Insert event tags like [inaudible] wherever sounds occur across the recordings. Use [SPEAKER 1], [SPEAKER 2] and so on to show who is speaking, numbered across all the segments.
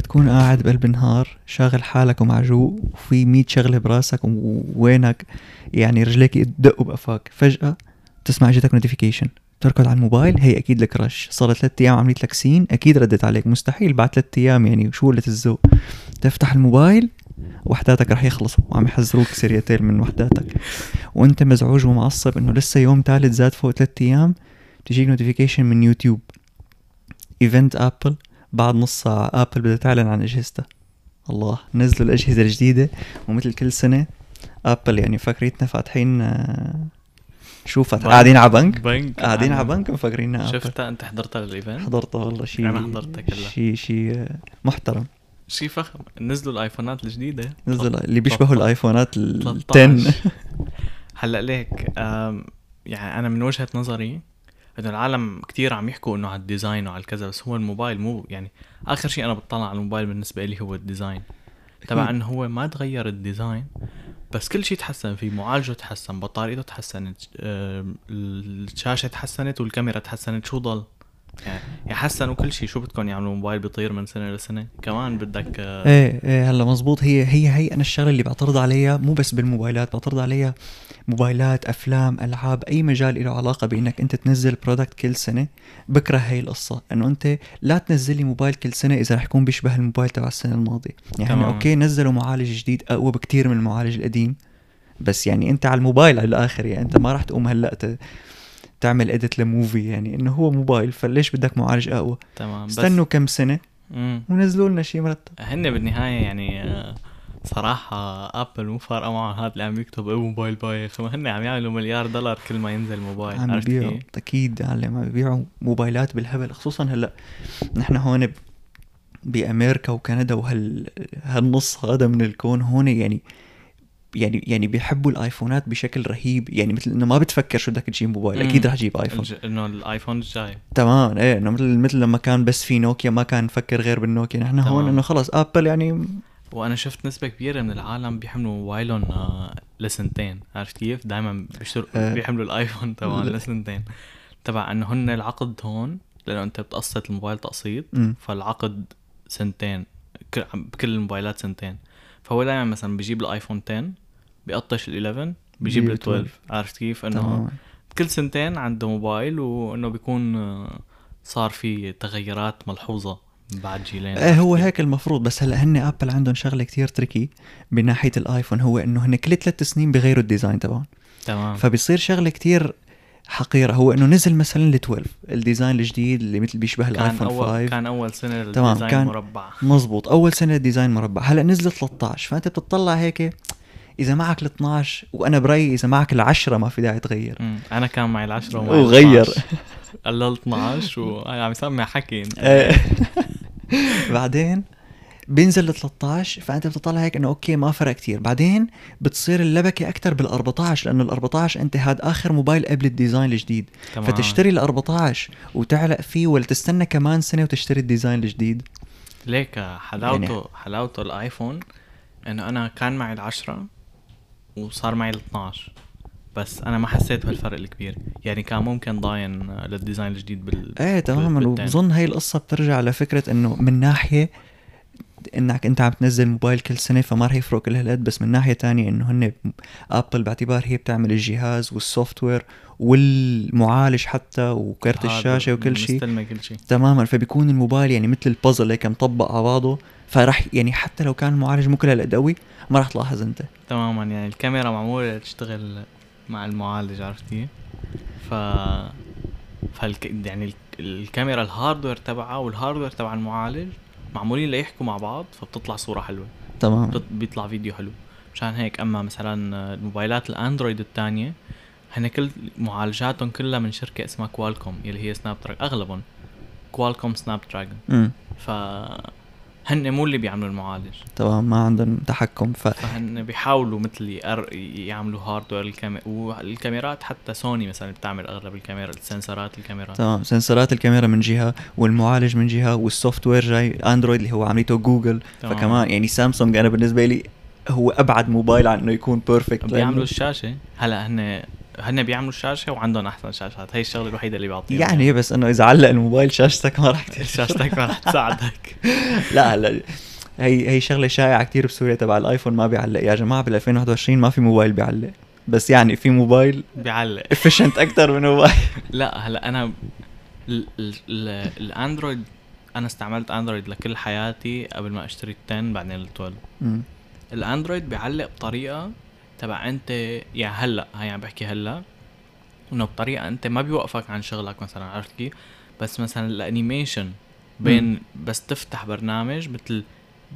[SPEAKER 1] بتكون قاعد بقلب النهار شاغل حالك ومعجوق وفي 100 شغلة براسك ووينك يعني رجليك يدقوا بقفاك. فجأة تسمع إجتك notification تركض على الموبايل هي أكيد ال crush صار ثلاث أيام عملت لك seen أكيد ردت عليك. مستحيل بعد ثلاث أيام يعني شو قلة الذوق؟ تفتح الموبايل وحداتك رح يخلصوا وعم يحذروك سريتين من وحداتك. وأنت مزعوج ومعصب إنه لسه يوم ثالث زاد فوق ثلاث أيام تجيك notification من يوتيوب. event Apple بعد نص ساعة Apple بدها تعلن عن أجهزتها. الله نزلوا الأجهزة الجديدة ومثل كل سنة Apple يعني فاكريتنا فاتحين آه، شو فاتح قاعدين على بنك؟
[SPEAKER 2] بنك.
[SPEAKER 1] قاعدين على بنك مفكرينها
[SPEAKER 2] شفتها أنت حضرتها لل event؟
[SPEAKER 1] حضرتها والله شيء
[SPEAKER 2] أنا حضرتها كلها.
[SPEAKER 1] شيء شيء محترم.
[SPEAKER 2] شيء فخم. نزلوا الآيفونات الجديدة.
[SPEAKER 1] نزلوا اللي بيشبهوا الآيفونات ال 10
[SPEAKER 2] 13 [laughs] هلأ ليك يعني أنا من وجهة نظري إنه العالم كتير عم يحكوا إنه على ال design وعلى الكذا بس هو الموبايل مو يعني آخر شيء أنا بطلع على الموبايل بالنسبة لي هو ال design. تبع انه هو ما تغير ال design بس كل شيء تحسن فيه معالجه تحسن بطاريته تحسنت الشاشة تحسنت والكاميرا تحسنت شو ضل؟ يعني حسنوا كل شيء شو بدكم يعملوا؟ موبايل بيطير من سنة لسنة. كمان بدك
[SPEAKER 1] آه، إيه إيه هلا مزبوط هي هي هي أنا الشغلة اللي بعترض عليها مو بس بالموبايلات بعترض عليها موبايلات أفلام ألعاب أي مجال له علاقة بإنك أنت تنزل product كل سنة. بكره هي القصة إنه أنت لا تنزل لي موبايل كل سنة إذا رح يكون بيشبه الموبايل تبع السنة الماضية. يعني تمام. okay نزلوا معالج جديد أقوى بكتير من المعالج القديم. بس يعني أنت على الموبايل على الآخر يعني أنت ما راح تقوم هلأ تعمل edit ل movie يعني إنه هو موبايل فليش بدك معالج أقوى؟
[SPEAKER 2] تمام
[SPEAKER 1] استنوا كم سنة ونزلوا لنا شيء مرتب.
[SPEAKER 2] هن بالنهاية يعني آه، صراحة Apple مو فارقة معهم هذا اللي عم يكتب إيه موبايل بايخ هن عم يعملوا مليار دولار كل ما ينزل موبايل
[SPEAKER 1] عم يبيعوا أكيد عم يبيعوا موبايلات بالهبل خصوصا هلأ نحن هون بأمريكا وكندا وهال هالنص هذا من الكون. هون يعني يعني يعني بيحبوا الآيفونات بشكل رهيب. يعني مثل إنه ما بتفكر شو بدك تجيب موبايل. أكيد رح تجيب iPhone.
[SPEAKER 2] إنه ال iPhone الجاي.
[SPEAKER 1] تمام. إيه إنه مثل مثل لما كان بس في نوكيا ما كان نفكر غير بالنوكيا. نحن هون إنه خلص Apple يعني.
[SPEAKER 2] وأنا شفت نسبة كبيرة من العالم بيحملوا موبايلهم آه لسنتين. عرفت كيف؟ دائما بيشتروا أه بيحملوا الآيفون تبعهم [laughs] لسنتين. تبع إنه هن العقد هون لأنه أنت بتقسط الموبايل تقسيط فالعقد سنتين بكل الموبايلات سنتين. فهو دائما مثلا بيجيب الآيفون 10 بيقطش ال 11 بيجيب ال 12 عرفت كيف؟ إنه كل سنتين عنده موبايل وإنه بيكون آه، صار في تغيرات ملحوظة بعد جيلين.
[SPEAKER 1] إيه هو هيك المفروض بس هلأ هن Apple عندهم شغلة كتير tricky بناحية ال iPhone هو إنه هن كل ثلاث سنين بغيروا ال design تبعهم.
[SPEAKER 2] تمام.
[SPEAKER 1] فبيصير شغلة كتير حقيرة هو إنه نزل مثلا ال 12 ال design الجديد اللي مثل بيشبه ال iPhone 5
[SPEAKER 2] كان أول سنة ال design كان مربع.
[SPEAKER 1] مزبوط أول سنة ال design مربع هلأ نزل 13 فأنت بتطلع هيك إذا معك ال 12 وأنا برأيي إذا معك ال10 ما في داعي تغير.
[SPEAKER 2] أنا كان معي ال10
[SPEAKER 1] وغير
[SPEAKER 2] لل 12 وعم يسمع حكي
[SPEAKER 1] إيه. [laughs] بعدين بينزل ل 13 فأنت بتطلع هيك إنه okay ما فرق كتير. بعدين بتصير اللبكة أكثر بال 14 لأنه ال 14 انت هاد آخر موبايل قبل ال design الجديد. تمام. فتشتري ال 14 وتعلق فيه ولا تستنى كمان سنة وتشتري ال design الجديد.
[SPEAKER 2] ليك حلاوته يعني... حلاوته ال iPhone إنه أنا كان معي العشرة وصار معي ال 12 بس أنا ما حسيت بهالفرق الكبير. يعني كان ممكن ضاين لل design الجديد بال
[SPEAKER 1] إيه تماما. وبظن هي القصة بترجع لفكرة إنه من ناحية إنك أنت عم تنزل موبايل كل سنة فما رح يفرق كل هالقد بس من ناحية تانية إنه هن Apple باعتبار هي بتعمل الجهاز وال software والمعالج حتى وكرت الشاشة وكل شيء.
[SPEAKER 2] كل شيء.
[SPEAKER 1] تماما. فبيكون الموبايل يعني مثل البازل هيك مطبق على بعضه. فرح يعني حتى لو كان المعالج مو كل هالقد قوي ما رح تلاحظ أنت.
[SPEAKER 2] تماما يعني الكاميرا معمولة تشتغل مع المعالج عرفت كيف؟ ف فالك... يعني الكاميرا ال hardware تبعها وال hardware تبع المعالج معمولين ليحكوا مع بعض فبتطلع صورة حلوة.
[SPEAKER 1] تمام.
[SPEAKER 2] بيطلع فيديو حلو. مشان هيك أما مثلا الموبايلات ال Android الثانية هن كل معالجاتهم كلها من شركة اسمها Qualcomm يلي هي Snapdragon أغلبهم Qualcomm Snapdragon ف هن مو اللي بيعملوا المعالج.
[SPEAKER 1] تمام ما عندهم تحكم ف
[SPEAKER 2] فهن بيحاولوا مثل يقر... يعملوا hardware الكاميرا والكاميرات حتى سوني مثلا بتعمل أغلب الكاميرا السنسرات الكاميرا
[SPEAKER 1] تمام سنسرات الكاميرا من جهة والمعالج من جهة وال software جاي Android اللي هو عمليته جوجل تمام. فكمان يعني سامسونج أنا بالنسبة لي هو أبعد موبايل عن إنه يكون perfect
[SPEAKER 2] بيعملوا الشاشة. هلأ هن هن بيعملوا الشاشة وعندهم أحسن شاشات. هي الشغلة الوحيدة اللي بيعطيهم
[SPEAKER 1] يعني بس إنه إذا علق الموبايل شاشتك ما راح كتير
[SPEAKER 2] شاشتك ما راح تساعدك. [laughs]
[SPEAKER 1] لا هلأ هي هي شغلة شائعة كتير بسوريا تبع ال iPhone ما بيعلق. يا جماعة بال 2021 ما في موبايل بيعلق. بس يعني في موبايل
[SPEAKER 2] بيعلق.
[SPEAKER 1] efficient أكثر من موبايل. [laughs]
[SPEAKER 2] لا هلأ أنا ال- ال- ال- ال Android أنا استعملت Android لكل حياتي قبل ما أشتري ال 10 بعدين ال 12
[SPEAKER 1] مم.
[SPEAKER 2] ال Android بيعلق بطريقة تبع انت يعني هلا هي عم بحكي هلا انه بطريقة انت ما بيوقفك عن شغلك مثلا عرفت كيف؟ بس مثلا ال animation بين بس تفتح برنامج مثل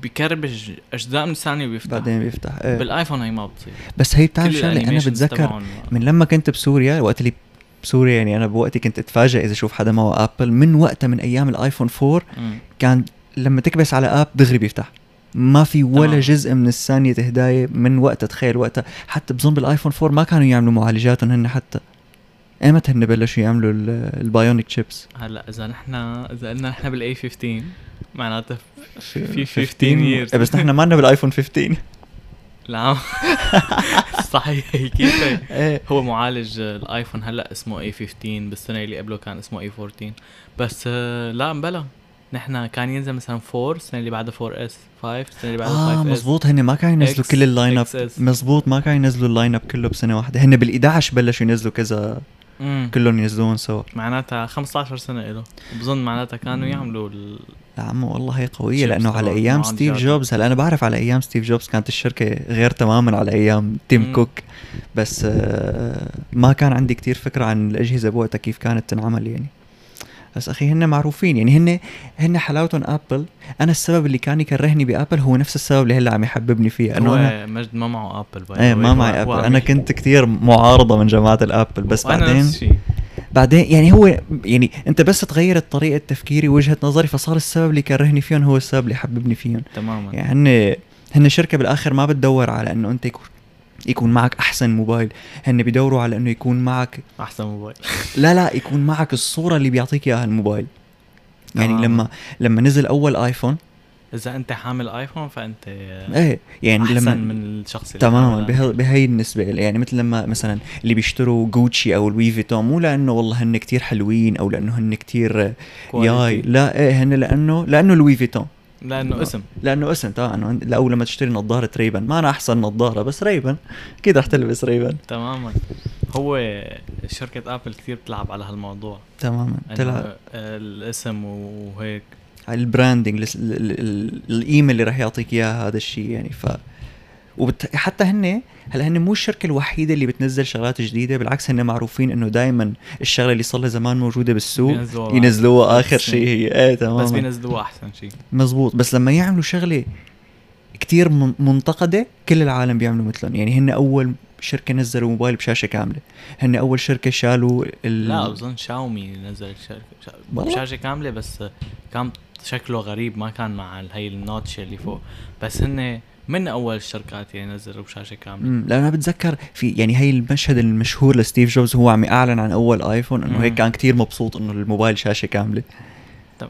[SPEAKER 2] بكربج أجزاء من الثانية وبيفتح.
[SPEAKER 1] بعدين بيفتح إيه.
[SPEAKER 2] بال iPhone هي ما بتصير.
[SPEAKER 1] بس هي بتعرف شغلة
[SPEAKER 2] أنا
[SPEAKER 1] بتذكر من لما كنت بسوريا وقت اللي بسوريا يعني أنا بوقتي كنت اتفاجئ إذا أشوف حدا معه Apple من وقتها من أيام ال iPhone 4
[SPEAKER 2] مم.
[SPEAKER 1] كان لما تكبس على app دغري بيفتح. ما في ولا
[SPEAKER 2] تمام.
[SPEAKER 1] جزء من الثانية هداية من وقتها تخيل وقتها. حتى بظن بال iPhone 4 ما كانوا يعملوا معالجاتهم هن حتى. ايمتى هن بلشوا يعملوا ال- ال bionic chips
[SPEAKER 2] هلا إذا نحن إذا قلنا نحن بال A 15 معناته
[SPEAKER 1] في
[SPEAKER 2] في 15 years.
[SPEAKER 1] إيه بس نحن ما لنا بال iPhone 15
[SPEAKER 2] لا. [laughs] صحيح كيف؟
[SPEAKER 1] إيه.
[SPEAKER 2] هو معالج ال iPhone هلا اسمه A 15 بالسنة اللي قبله كان اسمه A 14 بس آه، لا مبلا نحن كان ينزل مثلا 4 السنة اللي بعدها 4 S 5 السنة اللي بعدها 5
[SPEAKER 1] آه
[SPEAKER 2] S
[SPEAKER 1] مزبوط هن ما كانوا ينزلوا كل ال
[SPEAKER 2] lineup.
[SPEAKER 1] مزبوط ما كانوا ينزلوا ال lineup كله بسنة واحدة. هن بال 11 بلشوا ينزلوا كذا كلهم ينزلوهم سوا.
[SPEAKER 2] معناتها 15 سنة له بظن معناتها كانوا يعملوا ال...
[SPEAKER 1] لا عمو والله هي قوية لأنه على أيام. ستيف جوبز هلا أنا بعرف على أيام ستيف جوبز كانت الشركة غير تماما على أيام تيم
[SPEAKER 2] مم.
[SPEAKER 1] كوك بس آه، ما كان عندي كتير فكرة عن الأجهزة بوقتها كيف كانت تنعمل يعني. بس أخي هن معروفين يعني هن هن حلاوتهم Apple أنا السبب اللي كان يكرهني ب Apple هو نفس السبب اللي هلا عم يحببني فيه إنه أنا
[SPEAKER 2] هو مجد ما معه
[SPEAKER 1] Apple
[SPEAKER 2] إيه.
[SPEAKER 1] ما معي Apple
[SPEAKER 2] أنا.
[SPEAKER 1] كنت كتير معارضة من جماعة ال Apple
[SPEAKER 2] بس
[SPEAKER 1] بعدين. بعدين يعني هو يعني أنت بس تغيرت طريقة تفكيري وجهه نظري فصار السبب اللي كرهني فيهم هو السبب اللي حببني فيهم
[SPEAKER 2] تماما
[SPEAKER 1] يعني هن هن شركة بالآخر ما بتدور على إنه أنت يكون معك أحسن موبايل. هن بيدوروا على إنه يكون معك
[SPEAKER 2] أحسن موبايل. [laughs]
[SPEAKER 1] لا لا يكون معك الصورة اللي بيعطيك إياها الموبايل. يعني
[SPEAKER 2] تماماً.
[SPEAKER 1] لما لما نزل أول آيفون
[SPEAKER 2] إذا أنت حامل آيفون فأنت
[SPEAKER 1] إيه يعني
[SPEAKER 2] أحسن
[SPEAKER 1] لما
[SPEAKER 2] من الشخص اللي
[SPEAKER 1] تماما بهي, بهي النسبة يعني مثل لما مثلا اللي بيشتروا جوتشي أو Louis Vuitton مو لأنه والله هن كتير حلوين أو لأنه هن كتير ياي. لا إيه هن لأنه لأنه Louis Vuitton
[SPEAKER 2] لأنه اسم.
[SPEAKER 1] لأنه اسم طبعا أنه لا أو لما تشتري نظارة Ray-Ban. ما أنا أحسن نظارة بس Ray-Ban. أكيد رح تلبس Ray-Ban.
[SPEAKER 2] تماما. هو شركة آبل كثير بتلعب على هالموضوع.
[SPEAKER 1] تماما. تلعب.
[SPEAKER 2] الاسم وهيك.
[SPEAKER 1] ال branding الس- ال- ال- ال- القيمة اللي رح يعطيك إياها هذا الشيء يعني. ف وبت... حتى هن هلأ هن مو الشركة الوحيدة اللي بتنزل شغلات جديدة بالعكس هن معروفين إنه دائما الشغلة اللي صار لها زمان موجودة بالسوق ينزلوها
[SPEAKER 2] آخر
[SPEAKER 1] شيء. هي. إيه تماما.
[SPEAKER 2] بس بينزلوها أحسن شيء.
[SPEAKER 1] مزبوط. بس لما يعملوا شغلة كتير من- منتقدة كل العالم بيعملوا مثلهم. يعني هن أول شركة نزلوا موبايل بشاشة كاملة. هن أول شركة شالوا ال...
[SPEAKER 2] لا بظن شاومي شا-
[SPEAKER 1] والله؟
[SPEAKER 2] بشاشة كاملة بس كان شكله غريب ما كان مع هي النوتش اللي فوق. بس هن من أول الشركات يعني نزلوا بشاشة كاملة
[SPEAKER 1] امم لأن أنا بتذكر في يعني هي المشهد المشهور لستيف جوبز هو عم يعلن عن أول آيفون إنه هيك. كان كتير مبسوط إنه الموبايل شاشة كاملة
[SPEAKER 2] طب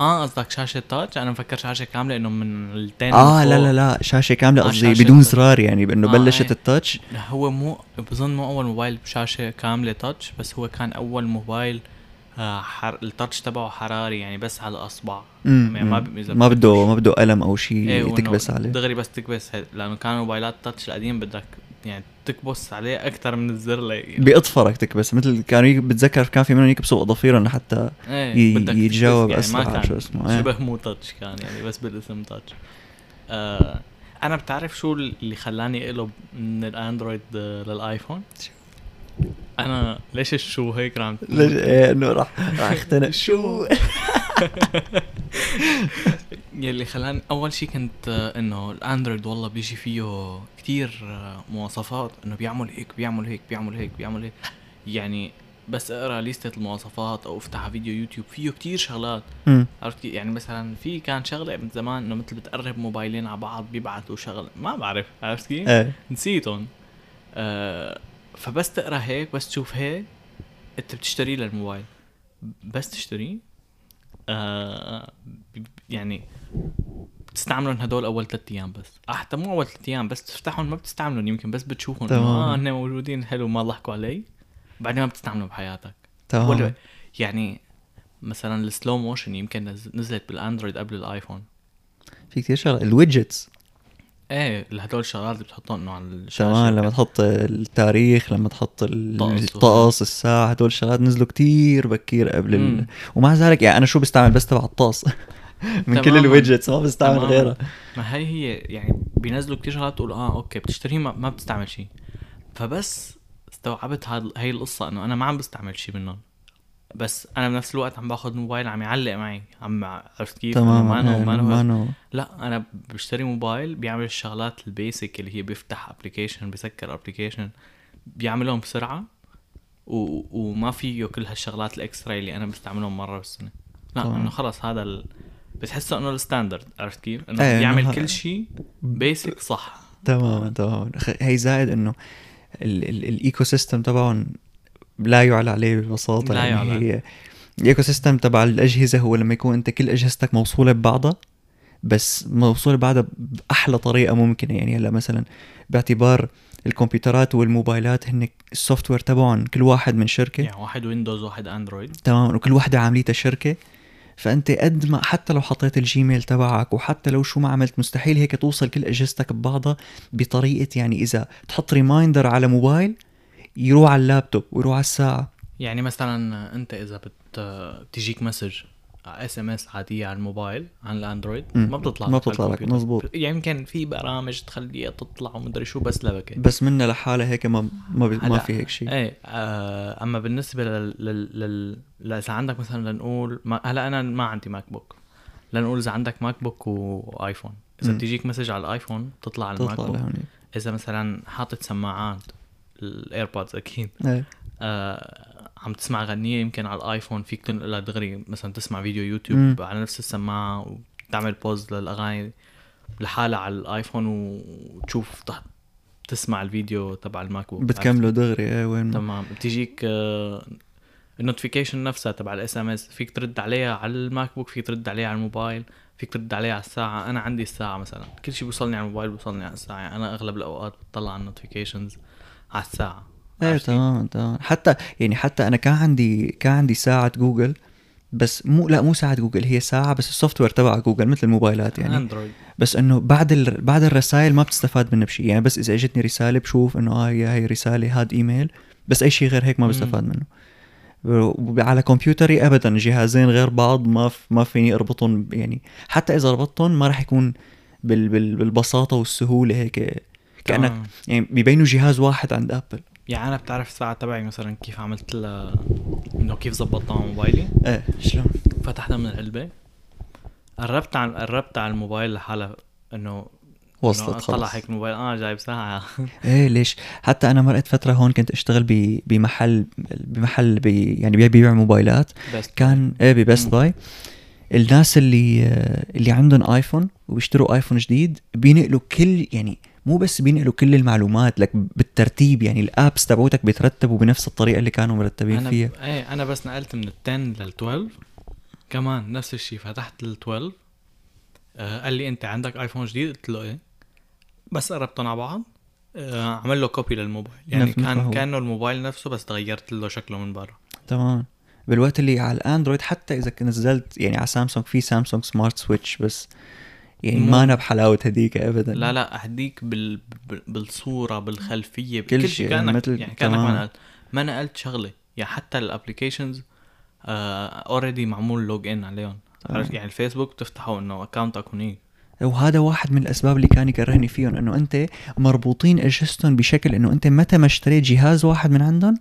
[SPEAKER 2] آه قصدك شاشة تاتش أنا مفكر شاشة كاملة إنه من التين
[SPEAKER 1] آه لا لا لا شاشة كاملة
[SPEAKER 2] آه،
[SPEAKER 1] قصدي
[SPEAKER 2] شاشة
[SPEAKER 1] بدون. زرار يعني بإنه
[SPEAKER 2] آه،
[SPEAKER 1] بلشت
[SPEAKER 2] إيه.
[SPEAKER 1] التاتش
[SPEAKER 2] هو مو بظن مو أول موبايل بشاشة كاملة تاتش بس هو كان أول موبايل آه حر... التاتش تبعه حراري يعني بس على
[SPEAKER 1] الأصبع.
[SPEAKER 2] يعني ما. ب-
[SPEAKER 1] ما بده. ما بده قلم أو شيء
[SPEAKER 2] إيه
[SPEAKER 1] تكبس عليه.
[SPEAKER 2] دغري بس تكبس لأنه كان موبايلات تاتش القديم بدك يعني تكبس عليه أكثر من الزر لي
[SPEAKER 1] باظفرك تكبس. مثل كانوا بتذكر كان في منهم يكبسوا أظافيرهم لحتى
[SPEAKER 2] إيه
[SPEAKER 1] ي- يتجاوب
[SPEAKER 2] يعني
[SPEAKER 1] أسرع
[SPEAKER 2] ما كان
[SPEAKER 1] شو اسمه، إيه.
[SPEAKER 2] شبه مو تاتش كان يعني بس بالاسم تاتش آه أنا بتعرف شو اللي خلاني أقلب من الأندرويد آه، للآيفون؟ أنا ليش الشو هيك عم
[SPEAKER 1] ليش؟ إيه إنه راح راح اختنق [laughs] شو؟ [laughs]
[SPEAKER 2] يلي خلاني أول شيء كنت إنه الأندرويد والله بيجي فيه كتير آه، مواصفات إنه بيعمل هيك بيعمل هيك بيعمل هيك بيعمل هيك. يعني بس أقرأ ليستة المواصفات أو أفتح فيديو يوتيوب فيه كتير شغلات. عرفت؟ يعني مثلا في كان شغلة من زمان إنه مثل بتقرب موبايلين على بعض بيبعتوا شغلة. ما بعرف عرفت كيف؟
[SPEAKER 1] إيه.
[SPEAKER 2] نسيتهم. آه فبس تقرأ هيك بس تشوف هيك انت بتشتريه للموبايل. بس تشتريه آه يعني بتستعملهم هدول أول ثلاث أيام بس. آه، حتى مو أول ثلاث أيام بس تفتحهم ما بتستعملهم يمكن بس بتشوفهم.
[SPEAKER 1] تمام.
[SPEAKER 2] آه هن موجودين حلو ما ضحكوا علي. بعدين ما بتستعملهم بحياتك.
[SPEAKER 1] تمام.
[SPEAKER 2] ولا يعني مثلا ال slow motion يمكن نز- نزلت بالأندرويد قبل الآيفون.
[SPEAKER 1] في كثير شغله ال
[SPEAKER 2] widgets. إيه هدول الشغلات اللي بتحطهم إنه على الشاشة.
[SPEAKER 1] تمام لما تحط التاريخ لما تحط ال-
[SPEAKER 2] طقس
[SPEAKER 1] الطقس الساعة هدول الشغلات نزلوا كتير بكير قبل ال... ومع ذلك يعني أنا شو بستعمل؟ بس تبع الطقس. [laughs] من كل.
[SPEAKER 2] ال
[SPEAKER 1] widgets ما بستعمل. غيرها.
[SPEAKER 2] ما هي هي يعني بينزلوا كتير شغلات تقول آه okay بتشتريه ما, ما بتستعمل شيء فبس استوعبت هاد هي القصة إنه أنا ما عم بستعمل شيء منهم. بس أنا بنفس الوقت عم باخذ موبايل عم يعلق معي. عم عرفت كيف؟ إنه
[SPEAKER 1] تمام
[SPEAKER 2] ما
[SPEAKER 1] إيه،
[SPEAKER 2] ما
[SPEAKER 1] ما إنه
[SPEAKER 2] لا أنا بشتري موبايل بيعمل الشغلات ال basic اللي هي بيفتح application بيسكر application بيعملهم بسرعة و... وما فيه كل هالشغلات ال extra اللي أنا بستعملهم مرة بالسنة. لا
[SPEAKER 1] طبعاً.
[SPEAKER 2] إنه خلاص هذا ال... بتحسه إنه ال standard. عرفت كيف؟
[SPEAKER 1] إنه إنه
[SPEAKER 2] بيعمل كل شيء basic صح.
[SPEAKER 1] تماما تماما هي زائد إنه ال- ال- ال ecosystem تبعهم لا يعلى عليه ببساطة
[SPEAKER 2] لا
[SPEAKER 1] يعني
[SPEAKER 2] يعلى.
[SPEAKER 1] هي ال ecosystem تبع الأجهزة هو لما يكون أنت كل أجهزتك موصولة ببعضها بس موصولة ببعضها بأحلى طريقة ممكنة. يعني هلا مثلا باعتبار الكمبيوترات والموبايلات هن ال software تبعهم كل واحد من شركة.
[SPEAKER 2] يعني واحد Windows واحد اندرويد
[SPEAKER 1] تمام وكل وحده عامليتها شركة. فأنت قد ما حتى لو حطيت ال Gmail تبعك وحتى لو شو ما عملت مستحيل هيك توصل كل أجهزتك ببعضها بطريقة يعني إذا تحط reminder على موبايل يروح على اللابتوب ويروح على الساعة
[SPEAKER 2] يعني مثلا أنت إذا بت بتجيك message SMS عادية على الموبايل عن
[SPEAKER 1] الأندرويد.
[SPEAKER 2] ما بتطلع
[SPEAKER 1] ما بتطلع لك،. مزبوط.
[SPEAKER 2] يعني يمكن في برامج تخليها تطلع ومدري شو بس لبكة
[SPEAKER 1] بس منها لحالها هيك ما ما, ما في هيك شيء
[SPEAKER 2] إيه آه أما بالنسبة لل, لل... لل... إذا عندك مثلا لنقول ما... هلا أنا ما عندي MacBook لنقول إذا عندك MacBook وآيفون
[SPEAKER 1] إذا.
[SPEAKER 2] بتجيك message على الآيفون تطلع على ال
[SPEAKER 1] MacBook
[SPEAKER 2] إذا مثلا حاطط سماعات ال AirPods
[SPEAKER 1] أكيد. إيه.
[SPEAKER 2] آه عم تسمع غنية يمكن على الايفون فيك تنقلها دغري مثلا تسمع فيديو
[SPEAKER 1] مم.
[SPEAKER 2] يوتيوب على نفس السماعة وتعمل pause للأغاني لحالها على الايفون وتشوف تحت تسمع الفيديو تبع ال MacBook.
[SPEAKER 1] بتكمله دغري إيه وين؟ ما.
[SPEAKER 2] تمام. بتجيك آه ال notification نفسها تبع ال SMS فيك ترد عليها على ال MacBook فيك ترد عليها على الموبايل فيك ترد عليها على الساعة. أنا عندي الساعة مثلا. كل شيء بيوصلني على الموبايل بيوصلني على الساعة. يعني أنا أغلب الأوقات بطلع على ال notifications على الساعة إيه؟
[SPEAKER 1] تمام تمام. حتى يعني حتى أنا كان عندي كان عندي ساعة جوجل بس مو لا مو ساعة جوجل هي ساعة بس ال software تبع جوجل مثل الموبايلات يعني.
[SPEAKER 2] أندرويد.
[SPEAKER 1] بس إنه بعد ال... بعد الرسائل ما بتستفاد منها بشيء يعني بس إذا إجتني رسالة بشوف إنه آه هي هي رسالة هاد إيميل بس أي شيء غير هيك ما. بستفاد منه. على كمبيوتري ابدا جهازين غير بعض ما ف... ما فيني أربطهم يعني حتى إذا ربطتهم ما راح يكون بال... بال... بالبساطة والسهولة هيك
[SPEAKER 2] كأنك.
[SPEAKER 1] يعني بيبينوا جهاز واحد عند أبل.
[SPEAKER 2] يعني أنا بتعرف الساعة تبعي مثلا كيف عملت لها إنه كيف زبطتها على موبايلي؟
[SPEAKER 1] إيه شلون؟
[SPEAKER 2] فتحتها من العلبه قربت على قربت على الموبايل لحالها إنه
[SPEAKER 1] وصلت
[SPEAKER 2] إنه طلع
[SPEAKER 1] خلص
[SPEAKER 2] هيك الموبايل. آه جايب ساعة. [laughs]
[SPEAKER 1] إيه ليش؟ حتى أنا مرقت فترة هون كنت أشتغل ب... بمحل بمحل بي... يعني بي- بيبيع موبايلات. كان إيه بب Best
[SPEAKER 2] مم.
[SPEAKER 1] Buy الناس اللي اللي عندهم ايفون وبيشتروا ايفون جديد بينقلوا كل يعني مو بس بينقلوا كل المعلومات لك بالترتيب يعني ال apps تبعوتك بيترتبوا بنفس الطريقة اللي كانوا مرتبين
[SPEAKER 2] أنا
[SPEAKER 1] فيها.
[SPEAKER 2] ب... إيه أنا بس نقلت من ال 10 لل 12 كمان نفس الشيء فتحت ال 12 آه قال لي أنت عندك ايفون جديد؟ قلت له إيه. بس قربتهم على بعض. آه عمل له copy للموبايل. يعني كان. كأنه الموبايل نفسه بس تغيرت له شكله من برا.
[SPEAKER 1] تمام. بالوقت اللي على الأندرويد حتى إذا نزلت يعني على سامسونج في سامسونج Smart Switch بس. يعني ما أنا بحلاوة هديك ابدا.
[SPEAKER 2] لا لا هديك بال... بال... بالصورة بالخلفية
[SPEAKER 1] كل
[SPEAKER 2] بكل
[SPEAKER 1] شيء،
[SPEAKER 2] كانك
[SPEAKER 1] مثل-
[SPEAKER 2] يعني كانك ما. نقلت. ما نقلت شغلة. يعني حتى ال applications already معمول log in عليهم. عرفت؟ يعني الفيسبوك بتفتحه إنه اكونتك هنيك
[SPEAKER 1] وهذا واحد من الأسباب اللي كان يكرهني فيهم إنه أنت مربوطين اجهزتهم بشكل إنه أنت متى ما اشتريت جهاز واحد من عندهم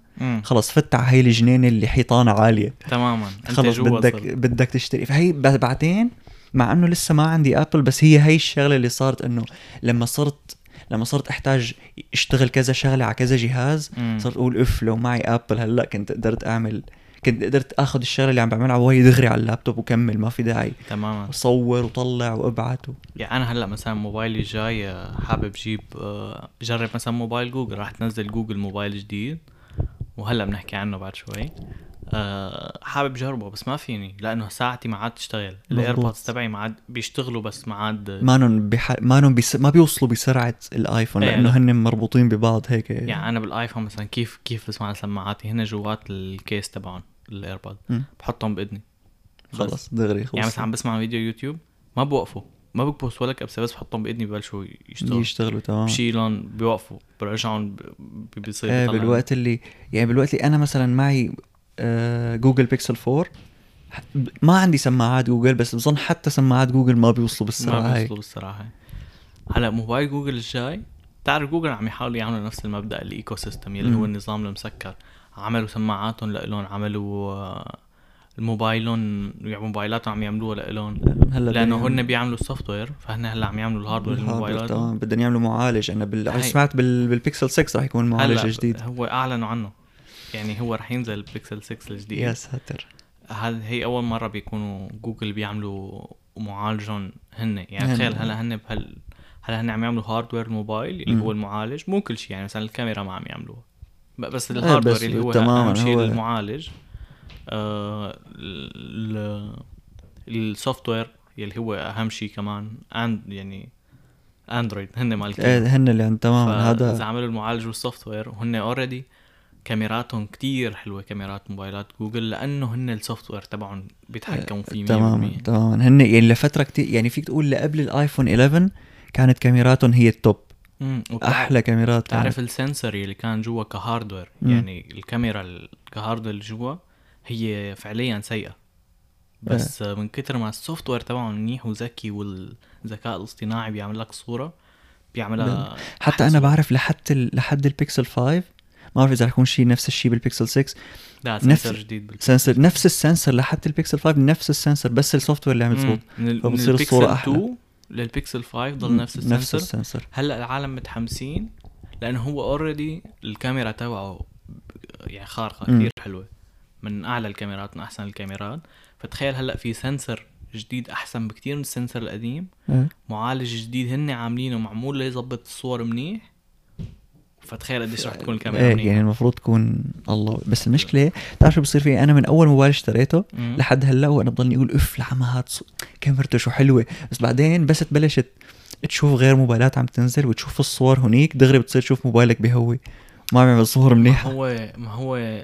[SPEAKER 1] خلص فت على هي الجنينة اللي حيطانة عالية.
[SPEAKER 2] تماما.
[SPEAKER 1] خلص بدك
[SPEAKER 2] صرت.
[SPEAKER 1] بدك تشتري. فهي بعدين مع إنه لسه ما عندي ابل بس هي هي الشغلة اللي صارت إنه لما صرت لما صرت أحتاج أشتغل كذا شغلة على كذا جهاز
[SPEAKER 2] مم.
[SPEAKER 1] صرت أقول اف لو معي ابل هلأ كنت قدرت اعمل كنت قدرت آخذ الشغلة اللي عم بعملها وجهي دغري على اللابتوب وكمل ما في داعي.
[SPEAKER 2] تماما.
[SPEAKER 1] صور وطلع وأبعت و...
[SPEAKER 2] يعني أنا هلأ مثلا موبايلي الجاي آه، حابب جيب آه، جرب مثلا موبايل جوجل راح تنزل جوجل موبايل جديد وهلأ بنحكي عنه بعد شوي. أه حابب جربه بس ما فيني لأنه ساعتي ما عاد تشتغل.
[SPEAKER 1] ال
[SPEAKER 2] AirPods تبعي ما عاد بيشتغلوا بس ما عاد
[SPEAKER 1] مانن بح... مانن بس... ما بيوصلوا بسرعة الآيفون
[SPEAKER 2] إيه،
[SPEAKER 1] لأنه
[SPEAKER 2] لا.
[SPEAKER 1] هن مربوطين ببعض هيك.
[SPEAKER 2] يعني أنا بالآيفون مثلا كيف كيف بسمع سماعاتي هن جوات ال case تبعهم ال
[SPEAKER 1] AirPod.
[SPEAKER 2] بحطهم بإذني.
[SPEAKER 1] خلص دغري خلص.
[SPEAKER 2] يعني مثلا عم بسمع فيديو يوتيوب ما بوقفوا. ما بكبس ولا كبسة بس بحطهم بإذني ببلشوا يشتغلوا.
[SPEAKER 1] يشتغلوا تمام.
[SPEAKER 2] بشيلهم بيوقفوا برجعهم بيصير إيه
[SPEAKER 1] بالوقت اللي يعني بالوقت اللي أنا مثلا معي آه جوجل بيكسل 4 ح- ما عندي سماعات جوجل بس بظن حتى سماعات جوجل ما بيوصلوا بالسرعة
[SPEAKER 2] ما
[SPEAKER 1] هاي.
[SPEAKER 2] بيوصلوا بالصراحه هلا موبايل جوجل الجاي بتعرف جوجل عم يحاولوا يعملوا نفس المبدأ ال ecosystem يلي هو. النظام المسكر. عملوا سماعاتهم لإلهم عملوا آه، الموبايلون يعني موبايلاتهم عم يعملوها لإلهم. هلأ
[SPEAKER 1] لأنه
[SPEAKER 2] هن بيعملوا ال software فهن هلأ عم يعملوا ال
[SPEAKER 1] hardware
[SPEAKER 2] للموبايلات.
[SPEAKER 1] تمام بدهم يعملوا معالج. أنا بال...
[SPEAKER 2] هاي.
[SPEAKER 1] سمعت بال... بالبيكسل 6 رح يكون معالج جديد.
[SPEAKER 2] هو أعلنوا عنه. يعني هو رح ينزل البيكسل 6 الجديد.
[SPEAKER 1] يا ساتر.
[SPEAKER 2] هل هي أول مرة بيكونوا جوجل بيعملوا معالجهم هن. يعني. تخيل هلا هن بهال هلا هن عم يعملوا hardware الموبايل اللي
[SPEAKER 1] مم.
[SPEAKER 2] هو المعالج مو كل شيء يعني مثلا الكاميرا ما عم يعملوها. بس
[SPEAKER 1] إيه،
[SPEAKER 2] ال hardware
[SPEAKER 1] بس
[SPEAKER 2] اللي هو
[SPEAKER 1] تماماً
[SPEAKER 2] أهم شيء
[SPEAKER 1] هو-
[SPEAKER 2] المعالج آه ال- ال software اللي هو أهم شيء كمان. اند يعني اندرويد هن مالكين.
[SPEAKER 1] إيه هن اللي تماما. هذا
[SPEAKER 2] عملوا المعالج وال software وهن already كاميراتهم كتير حلوة كاميرات موبايلات جوجل لأنه هن ال software تبعهم بيتحكموا فيه 100%
[SPEAKER 1] تماما تماما. هن يعني لفترة كتير يعني فيك تقول لقبل الآيفون 11 كانت كاميراتهم هي
[SPEAKER 2] ال top.
[SPEAKER 1] أحلى كاميرات
[SPEAKER 2] تعرف ال sensor اللي كان جوا ك
[SPEAKER 1] hardware.
[SPEAKER 2] يعني الكاميرا ال- ك hardware اللي جوا هي فعليا سيئة. بس من كتر ما ال software تبعهم منيح وذكي والذكاء الاصطناعي بيعمل لك صورة بيعملها
[SPEAKER 1] حتى
[SPEAKER 2] أنا.
[SPEAKER 1] بعرف لحد ال... لحد البيكسل 5 ما بعرف إذا رح يكون شيء نفس الشيء بالبيكسل 6
[SPEAKER 2] لا
[SPEAKER 1] نفس-
[SPEAKER 2] sensor جديد بال
[SPEAKER 1] sensor نفس ال sensor لحد البيكسل 5 نفس ال sensor بس ال software اللي
[SPEAKER 2] ال- من
[SPEAKER 1] فبتصير الصورة أحلى.
[SPEAKER 2] 2 للبيكسل 5 ضل نفس ال sensor
[SPEAKER 1] نفس ال
[SPEAKER 2] sensor هلأ العالم متحمسين لأنه هو already الكاميرا تبعه يعني خارقة
[SPEAKER 1] مم.
[SPEAKER 2] كثير حلوة. من أعلى الكاميرات من أحسن الكاميرات. فتخيل هلأ في sensor جديد أحسن بكتير من ال sensor القديم.
[SPEAKER 1] إيه.
[SPEAKER 2] معالج جديد هن عاملينه معمول ليظبط الصور منيح. فتخيل قديش رح تكون الكاميرا إيه
[SPEAKER 1] يعني المفروض تكون الله. بس المشكلة بتعرف شو بصير فيه أنا من أول موبايل اشتريته. لحد هلأ وأنا بضلني أقول اف لعمات ص- كاميرته شو حلوة. بس بعدين بس تبلش ت- تشوف غير موبايلات عم تنزل وتشوف الصور هنيك دغري بتصير تشوف موبايلك بهوي. ما عم يعمل صور
[SPEAKER 2] ما
[SPEAKER 1] منيحة.
[SPEAKER 2] هو ما هو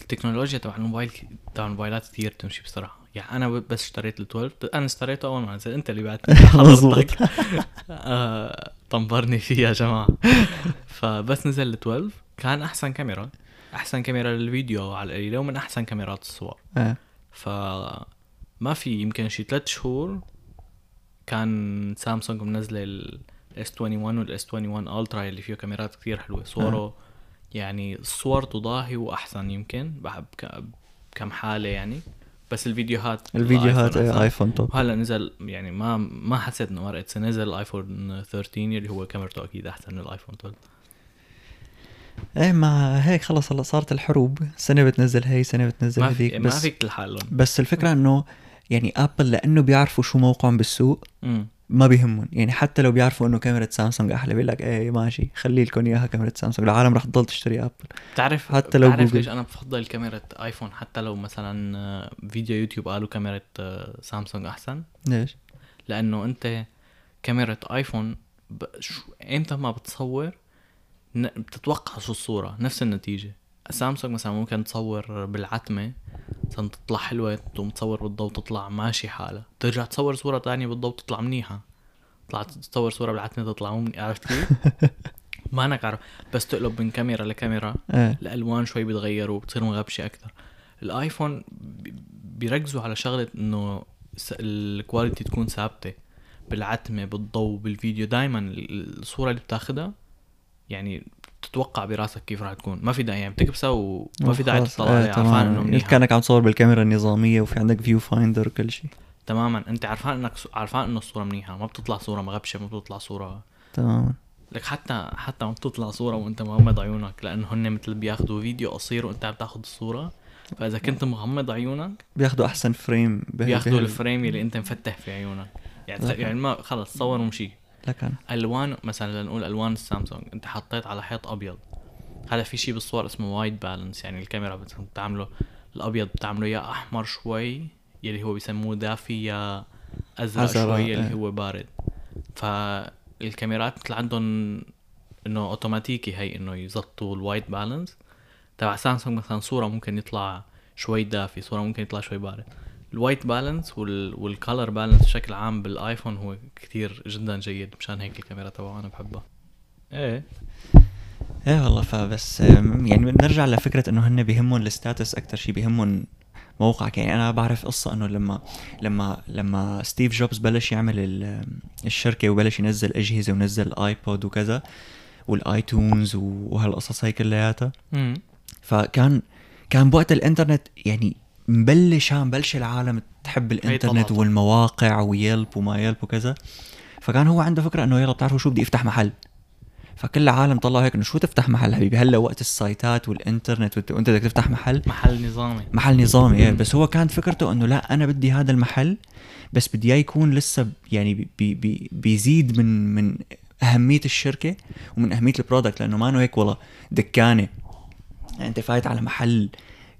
[SPEAKER 2] التكنولوجيا تبع الموبايل تبع الموبايلات كثير تمشي بصراحه يعني أنا بس اشتريت ال 12 أنا اشتريته أول ما نزل. أنت اللي بعت. [laughs]
[SPEAKER 1] مظبوط. [laughs]
[SPEAKER 2] آه، طنبرني فيه يا جماعة. [laughs] فبس نزل ال 12 كان أحسن كاميرا. أحسن كاميرا للفيديو على القليله ومن أحسن كاميرات الصور.
[SPEAKER 1] آه.
[SPEAKER 2] ف ما في يمكن شي ثلاث شهور كان سامسونج منزله ال S21 وال S21 Ultra اللي فيه كاميرات كثير حلوة. صوره يعني الصور تضاهي وأحسن يمكن بكم حالة يعني. بس الفيديوهات
[SPEAKER 1] الفيديوهات
[SPEAKER 2] أحسن.
[SPEAKER 1] ايفون top
[SPEAKER 2] وهلا نزل يعني ما ما حسيت إنه مرقت سنه نزل الايفون 13 اللي هو كاميرته أكيد أحسن من الايفون 12
[SPEAKER 1] إيه ما هيك خلص هلا صارت الحروب. سنة بتنزل هي سنة بتنزل
[SPEAKER 2] ما
[SPEAKER 1] هذيك
[SPEAKER 2] في ما
[SPEAKER 1] بس
[SPEAKER 2] فيك تلحقهم
[SPEAKER 1] بس الفكرة إنه يعني ابل لأنه بيعرفوا شو موقعهم بالسوق. ما بيهمهم يعني حتى لو بيعرفوا إنه كاميرا سامسونج أحلى بيقول لك إيه ماشي خلي لكم إياها كاميرا سامسونج العالم رح تضل تشتري ابل
[SPEAKER 2] بتعرف
[SPEAKER 1] حتى لو
[SPEAKER 2] بتعرف. ليش أنا بفضل كاميرا ايفون حتى لو مثلا آه، فيديو يوتيوب قالوا كاميرا آه، سامسونج أحسن
[SPEAKER 1] ليش؟
[SPEAKER 2] لأنه أنت كاميرا ايفون ب... شو... إمتى ما بتصور. بتتوقع شو الصورة نفس النتيجة سامسونج مثلا ممكن تصور بالعتمة مثلا تطلع حلوة تقوم تصور بالضوء تطلع ماشي حالها. ترجع تصور صورة تانية بالضوء تطلع منيحة. طلعت تصور صورة بالعتمة تطلع مو. عرفت كيف؟ [laughs] ما انك عارف بس تقلب من كاميرا لكاميرا
[SPEAKER 1] إيه.
[SPEAKER 2] الألوان شوي بيتغيروا وبتصير مغبشة أكثر. الآيفون بي- بيركزوا على شغلة إنه ال quality تكون ثابتة بالعتمة بالضوء بالفيديو. دائما الصورة اللي بتاخدها يعني تتوقع براسك كيف راح تكون؟ ما في داعي يعني بتكبسها وما في داعي تطلع عليها عرفان
[SPEAKER 1] إنه
[SPEAKER 2] منيحة.
[SPEAKER 1] كأنك عم تصور بالكاميرا النظامية وفي عندك viewfinder وكل شيء.
[SPEAKER 2] تماما. أنت عرفان إنك عرفان إنه الصورة منيحة ما بتطلع صورة مغبشة ما بتطلع صورة
[SPEAKER 1] تماما.
[SPEAKER 2] لك حتى حتى ما بتطلع صورة وأنت مغمض عيونك لأنه هن مثل بياخذوا فيديو قصير وأنت عم تاخذ الصورة. فإذا كنت مغمض عيونك
[SPEAKER 1] بياخذوا أحسن frame
[SPEAKER 2] بياخذوا
[SPEAKER 1] ال
[SPEAKER 2] frame اللي أنت مفتح في عيونك. يعني يعني ما خلص صور ومشي
[SPEAKER 1] لكن
[SPEAKER 2] ألوان مثلا لنقول ألوان السامسونج أنت حطيت على حيط أبيض. هذا في شيء بالصور اسمه white balance يعني الكاميرا بتعمله الأبيض بتعمله يا أحمر شوي يلي هو بيسموه دافي يا
[SPEAKER 1] أزرق
[SPEAKER 2] شوي
[SPEAKER 1] إيه.
[SPEAKER 2] اللي هو بارد. فالكاميرات مثل عندهم إنه أوتوماتيكي هي إنه يزبطوا ال white balance تبع سامسونج مثلا صورة ممكن يطلع شوي دافي صورة ممكن يطلع شوي بارد. ال white balance وال وال color balance بشكل عام بالآيفون هو كتير جدا جيد مشان هيك الكاميرا تبعه أنا بحبها. إيه.
[SPEAKER 1] إيه والله فبس يعني بنرجع لفكرة إنه هن بيهمهم ال status أكثر شيء بيهمهم موقعك. يعني أنا بعرف قصة إنه لما لما لما ستيف جوبز بلش يعمل ال- الشركة وبلش ينزل أجهزة ونزل ال iPod وكذا وال iTunes وهالقصص هي كلياتها. فكان كان بوقت الإنترنت يعني مبلش ها مبلش العالم تحب
[SPEAKER 2] الإنترنت.
[SPEAKER 1] والمواقع ويلب وما يلب وكذا. فكان هو عنده فكرة إنه يلا بتعرفوا شو بدي أفتح محل؟ فكل العالم طلعوا هيك إنه شو تفتح محل حبيبي؟ هلا وقت السايتات والإنترنت وأنت بدك تفتح محل؟
[SPEAKER 2] محل نظامي.
[SPEAKER 1] محل نظامي إيه. بس هو كانت فكرته إنه لا أنا بدي هذا المحل بس بدي إياه يكون لسه يعني بي بي بيزيد من من أهمية الشركة ومن أهمية ال product لأنه ما إنه هيك والله دكانة. يعني أنت فايت على محل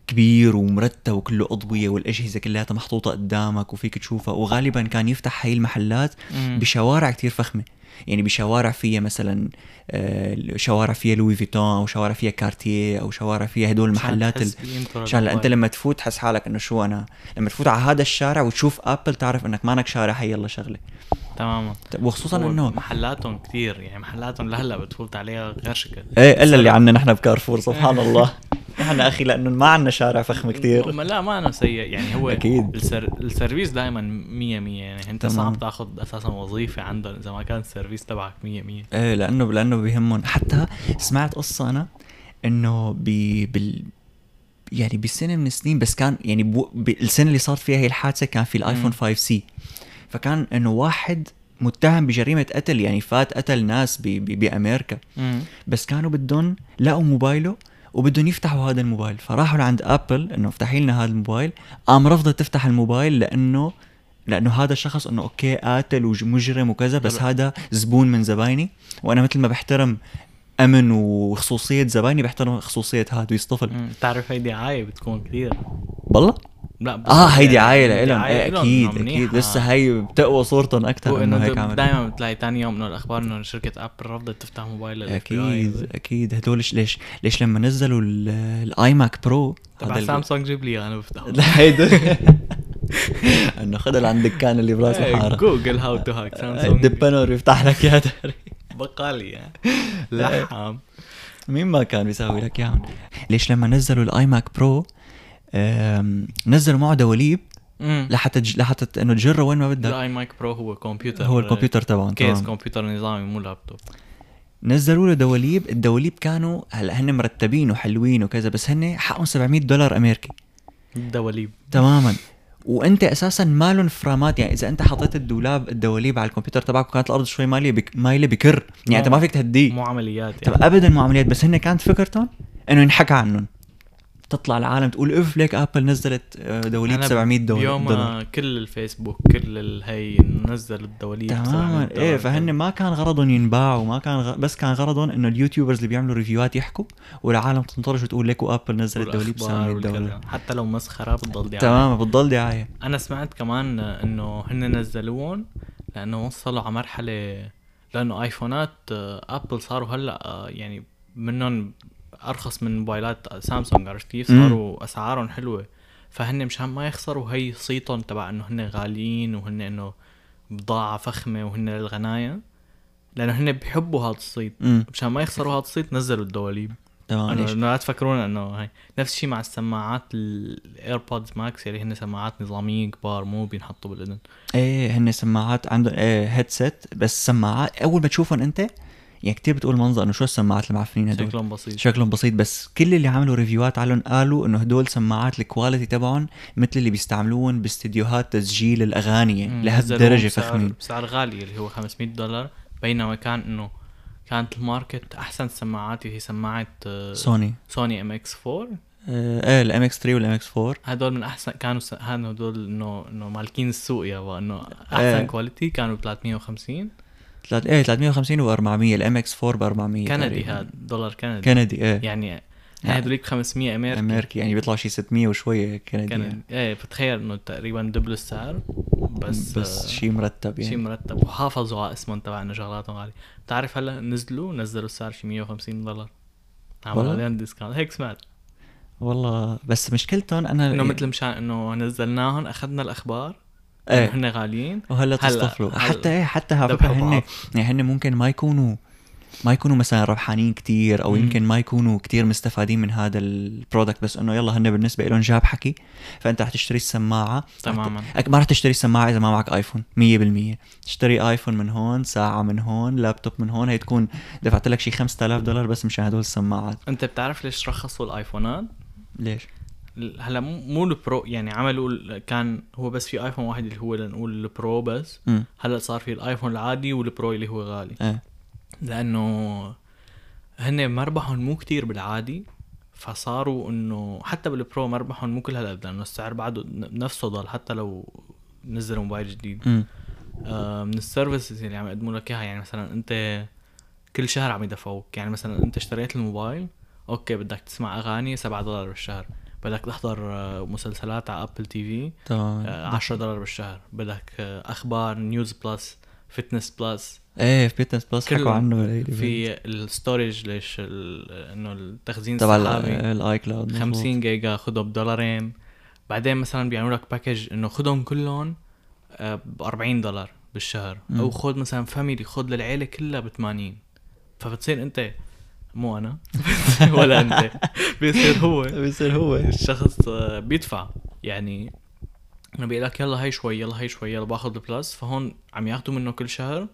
[SPEAKER 1] كبير ومرتب وكله أضوية والأجهزة كلها محطوطة قدامك وفيك تشوفها. وغالبا كان يفتح هاي المحلات. بشوارع كتير فخمة. يعني بشوارع فيها مثلا آه، شوارع فيها لوي فيتون أو شوارع فيها كارتيه أو شوارع فيها هدول المحلات لا انت لما تفوت تحس حالك إنه شو أنا. لما تفوت على هذا الشارع وتشوف ابل تعرف إنك مانك شارع هي يلا شغلة.
[SPEAKER 2] تماما.
[SPEAKER 1] وخصوصا انه
[SPEAKER 2] محلاتهم كتير يعني محلاتهم لهلأ بتفوت عليها غير شكل.
[SPEAKER 1] إيه إلا اللي عنا نحن بكارفور سبحان [laughs] الله. نحن أخي لأنه ما عنا شارع فخم كتير.
[SPEAKER 2] ما- لا ما أنا سيء. يعني هو
[SPEAKER 1] أكيد.
[SPEAKER 2] السر... ال service دائما 100 100 يعني أنت
[SPEAKER 1] تمام.
[SPEAKER 2] صعب تاخذ أساسا وظيفة عندهم إذا ما كان ال service تبعك 100 100
[SPEAKER 1] إيه لأنه لأنه بيهمهم. حتى سمعت قصة أنا إنه بي بال يعني بسنه من السنين بس كان يعني بو... بالسنه اللي صارت فيها هي الحادثة كان في الايفون
[SPEAKER 2] مم.
[SPEAKER 1] 5 C فكان إنه واحد متهم بجريمة قتل. يعني فات قتل ناس ب... ب... بأمريكا. بس كانوا بدهم لقوا موبايله وبدهم يفتحوا هذا الموبايل. فراحوا لعند ابل إنه افتحي لنا هذا الموبايل. قام رفضت تفتح الموبايل لأنه لأنه هذا الشخص إنه أوكي قاتل ومجرم وكذا بس. هذا زبون من زبايني. وأنا مثل ما بحترم أمن وخصوصية زبايني بحترم خصوصية هذا ويصطفل
[SPEAKER 2] بتعرف هي دعايه بتكون كثير
[SPEAKER 1] بالله
[SPEAKER 2] لا
[SPEAKER 1] آه هي
[SPEAKER 2] يعني
[SPEAKER 1] لإلهم
[SPEAKER 2] دعاية
[SPEAKER 1] إيه أكيد
[SPEAKER 2] أكيد.
[SPEAKER 1] لسه هي بتقوى صورتهم
[SPEAKER 2] أكثر
[SPEAKER 1] انه هيك عمل
[SPEAKER 2] دائما بتلاقي ثاني يوم إنه الأخبار إنه شركة ابل رفضت تفتح موبايل.
[SPEAKER 1] أكيد أكيد. هدول ليش ليش لما نزلوا ال- ال iMac Pro
[SPEAKER 2] تبع سامسونج جيب لي أنا بفتحه.
[SPEAKER 1] لا هيدا. [laughs] إنه خذها لعند الدكان اللي براس الحاره
[SPEAKER 2] Google how to hack Samsung
[SPEAKER 1] الدبانور يفتح لك إياه داري.
[SPEAKER 2] بقالي لحم.
[SPEAKER 1] مين ما كان بيسوي لك اياهم ليش لما نزلوا ال iMac Pro نزلوا معه دواليب. لحتى تج... لحتى إنه تجره وين ما بدك.
[SPEAKER 2] الاي مايك برو هو كمبيوتر
[SPEAKER 1] هو الكمبيوتر تبعهم
[SPEAKER 2] كيس. كمبيوتر نظامي مو لابتوب.
[SPEAKER 1] نزلوا له دواليب الدواليب كانوا هلا هن مرتبين وحلوين وكذا بس هن حقهم 700 دولار أمريكي.
[SPEAKER 2] الدواليب
[SPEAKER 1] تماما. وأنت أساسا مالهم فرامات يعني إذا أنت حطيت الدولاب الدواليب على الكمبيوتر تبعك وكانت الأرض شوي مالية بك مايله بكر يعني أنت ما فيك تهديه.
[SPEAKER 2] مو عمليات
[SPEAKER 1] طب
[SPEAKER 2] يعني.
[SPEAKER 1] ابدا مو عمليات بس هن كانت فكرتهم إنه ينحكى عنهم. تطلع العالم تقول اف ليك ابل نزلت آه، دواليب
[SPEAKER 2] أنا
[SPEAKER 1] 700 دولار دولار.
[SPEAKER 2] كل الفيسبوك كل الهي نزل الدواليب
[SPEAKER 1] تماما
[SPEAKER 2] 700 إيه.
[SPEAKER 1] فهن ما كان غرضهم ينباعوا ما كان غ... بس كان غرضهم إنه ال YouTubers اللي بيعملوا ريفيوات يحكوا والعالم تنطوش وتقول لك وابل نزلت دواليب
[SPEAKER 2] والأخبار
[SPEAKER 1] 700
[SPEAKER 2] والكذا.
[SPEAKER 1] دولار
[SPEAKER 2] حتى لو مسخرة بتضل دعاية
[SPEAKER 1] تماما بتضل دعاية
[SPEAKER 2] أنا سمعت كمان إنه هن نزلوهم لأنه وصلوا على مرحلة لأنه آيفونات آه، ابل صاروا هلأ آه، يعني منهم أرخص من موبايلات سامسونج عرفت كيف. صاروا أسعارهم حلوة. فهن مشان ما يخسروا هي صيتهم تبع إنه هن غاليين وهن إنه بضاعة فخمة وهن للغناية. لأنه هن بيحبوا هذا الصيت. مشان ما يخسروا هذا الصيت نزلوا الدواليب.
[SPEAKER 1] تمام.
[SPEAKER 2] انه لا تفكرون إنه هاي نفس الشيء مع السماعات ال AirPods Max اللي هن سماعات نظامية كبار مو بينحطوا بالإذن.
[SPEAKER 1] إيه هن سماعات عندهم إيه headset بس سماعات أول ما تشوفهم أنت يعني كتير بتقول منظر إنه شو السماعات المعفنين هدول؟
[SPEAKER 2] شكلهم بسيط.
[SPEAKER 1] شكلهم بسيط بس كل اللي عملوا ريفيوات عليهم قالوا إنه هدول سماعات ال quality تبعهم مثل اللي بيستعملوهم باستديوهات تسجيل الأغاني يعني
[SPEAKER 2] لهالدرجة
[SPEAKER 1] فخمين.
[SPEAKER 2] بسعر غالي اللي هو 500 دولار بينما كان إنه كانت ال market أحسن سماعات هي سماعة آه،
[SPEAKER 1] سوني.
[SPEAKER 2] Sony MX 4
[SPEAKER 1] آه، إيه ال MX 3 وال MX 4
[SPEAKER 2] هدول من احسن كانوا س... هدول انه إنه مالكين السوق يا إنه
[SPEAKER 1] إيه.
[SPEAKER 2] أحسن quality كانوا ب 350
[SPEAKER 1] ثلاث إيه 350 و 400 ال MX 4 ب 400
[SPEAKER 2] كندي. هذا دولار كندي.
[SPEAKER 1] كندي إيه.
[SPEAKER 2] يعني هذوليك 500 أمريكي.
[SPEAKER 1] أمريكي يعني بيطلع شي 600 وشوية كندي
[SPEAKER 2] كندي.
[SPEAKER 1] يعني.
[SPEAKER 2] إيه بتخيل إنه تقريبا double السعر بس
[SPEAKER 1] بس
[SPEAKER 2] آه،
[SPEAKER 1] شيء مرتب يعني.
[SPEAKER 2] شيء مرتب. وحافظوا على اسمهم تبع انه شغلاتهم غالية. بتعرف هلا نزلوا نزلوا السعر شي 150 دولار. عملوا؟ عليهم discount هيك سمعت.
[SPEAKER 1] والله بس مشكلتهم أنا
[SPEAKER 2] إنه مثل مشان إنه نزلناهم أخذنا
[SPEAKER 1] الأخبار
[SPEAKER 2] إيه. هن غاليين.
[SPEAKER 1] وهلا
[SPEAKER 2] هلا-
[SPEAKER 1] تصطفلوا حتى إيه حتى على فكره هن. يعني هن ممكن ما يكونوا ما يكونوا مثلا ربحانين كتير أو
[SPEAKER 2] مم.
[SPEAKER 1] يمكن ما يكونوا كتير مستفادين من هذا ال product بس إنه يلا هن بالنسبة لهم جاب حكي فأنت رح تشتري السماعة.
[SPEAKER 2] تماما.
[SPEAKER 1] أك- ما رح تشتري السماعة إذا ما معك ايفون 100% تشتري ايفون من هون ساعة من هون لابتوب من هون هي تكون دفعت لك شي 5000 دولار بس مشان هدول السماعات.
[SPEAKER 2] أنت بتعرف ليش رخصوا الآيفونات؟
[SPEAKER 1] ليش؟
[SPEAKER 2] هلا مو ال Pro يعني عملوا كان هو بس في ايفون واحد اللي هو لنقول ال Pro
[SPEAKER 1] بس.
[SPEAKER 2] هلا صار في الايفون العادي وال Pro اللي هو غالي.
[SPEAKER 1] إيه.
[SPEAKER 2] لأنه هن مربحهم مو كتير بالعادي فصاروا إنه حتى بال Pro مربحهم مو كل هالقد لأنه السعر بعده نفسه ضل حتى لو نزلوا موبايل جديد. آه من ال services اللي عم يقدموا لك إياها يعني مثلا أنت كل شهر عم يدفعوك. يعني مثلا أنت اشتريت الموبايل أوكي بدك تسمع أغاني 7 دولار بالشهر. بدك تحضر آه، مسلسلات على Apple TV
[SPEAKER 1] تمام.
[SPEAKER 2] آه، 10 دولار بالشهر. بدك آه، أخبار News Plus Fitness Plus
[SPEAKER 1] إيه في Fitness Plus حكوا عنه.
[SPEAKER 2] في ال storage ليش إنه التخزين
[SPEAKER 1] تبع ال iCloud
[SPEAKER 2] 50 جيجا خدهم بدولارين بعدين مثلا بيعملوا لك package إنه خدهم كلهم ب 40 دولار بالشهر. أو خد مثلا family خد للعيلة كلها ب 80 فبتصير أنت مو أنا. [laughs] ولا أنت. بيصير هو.
[SPEAKER 1] بيصير هو.
[SPEAKER 2] الشخص بيدفع. يعني انه بيقول لك يلا هي شوي يلا هي شوي يلا باخذ ال Plus. فهون عم ياخذوا منه كل شهر.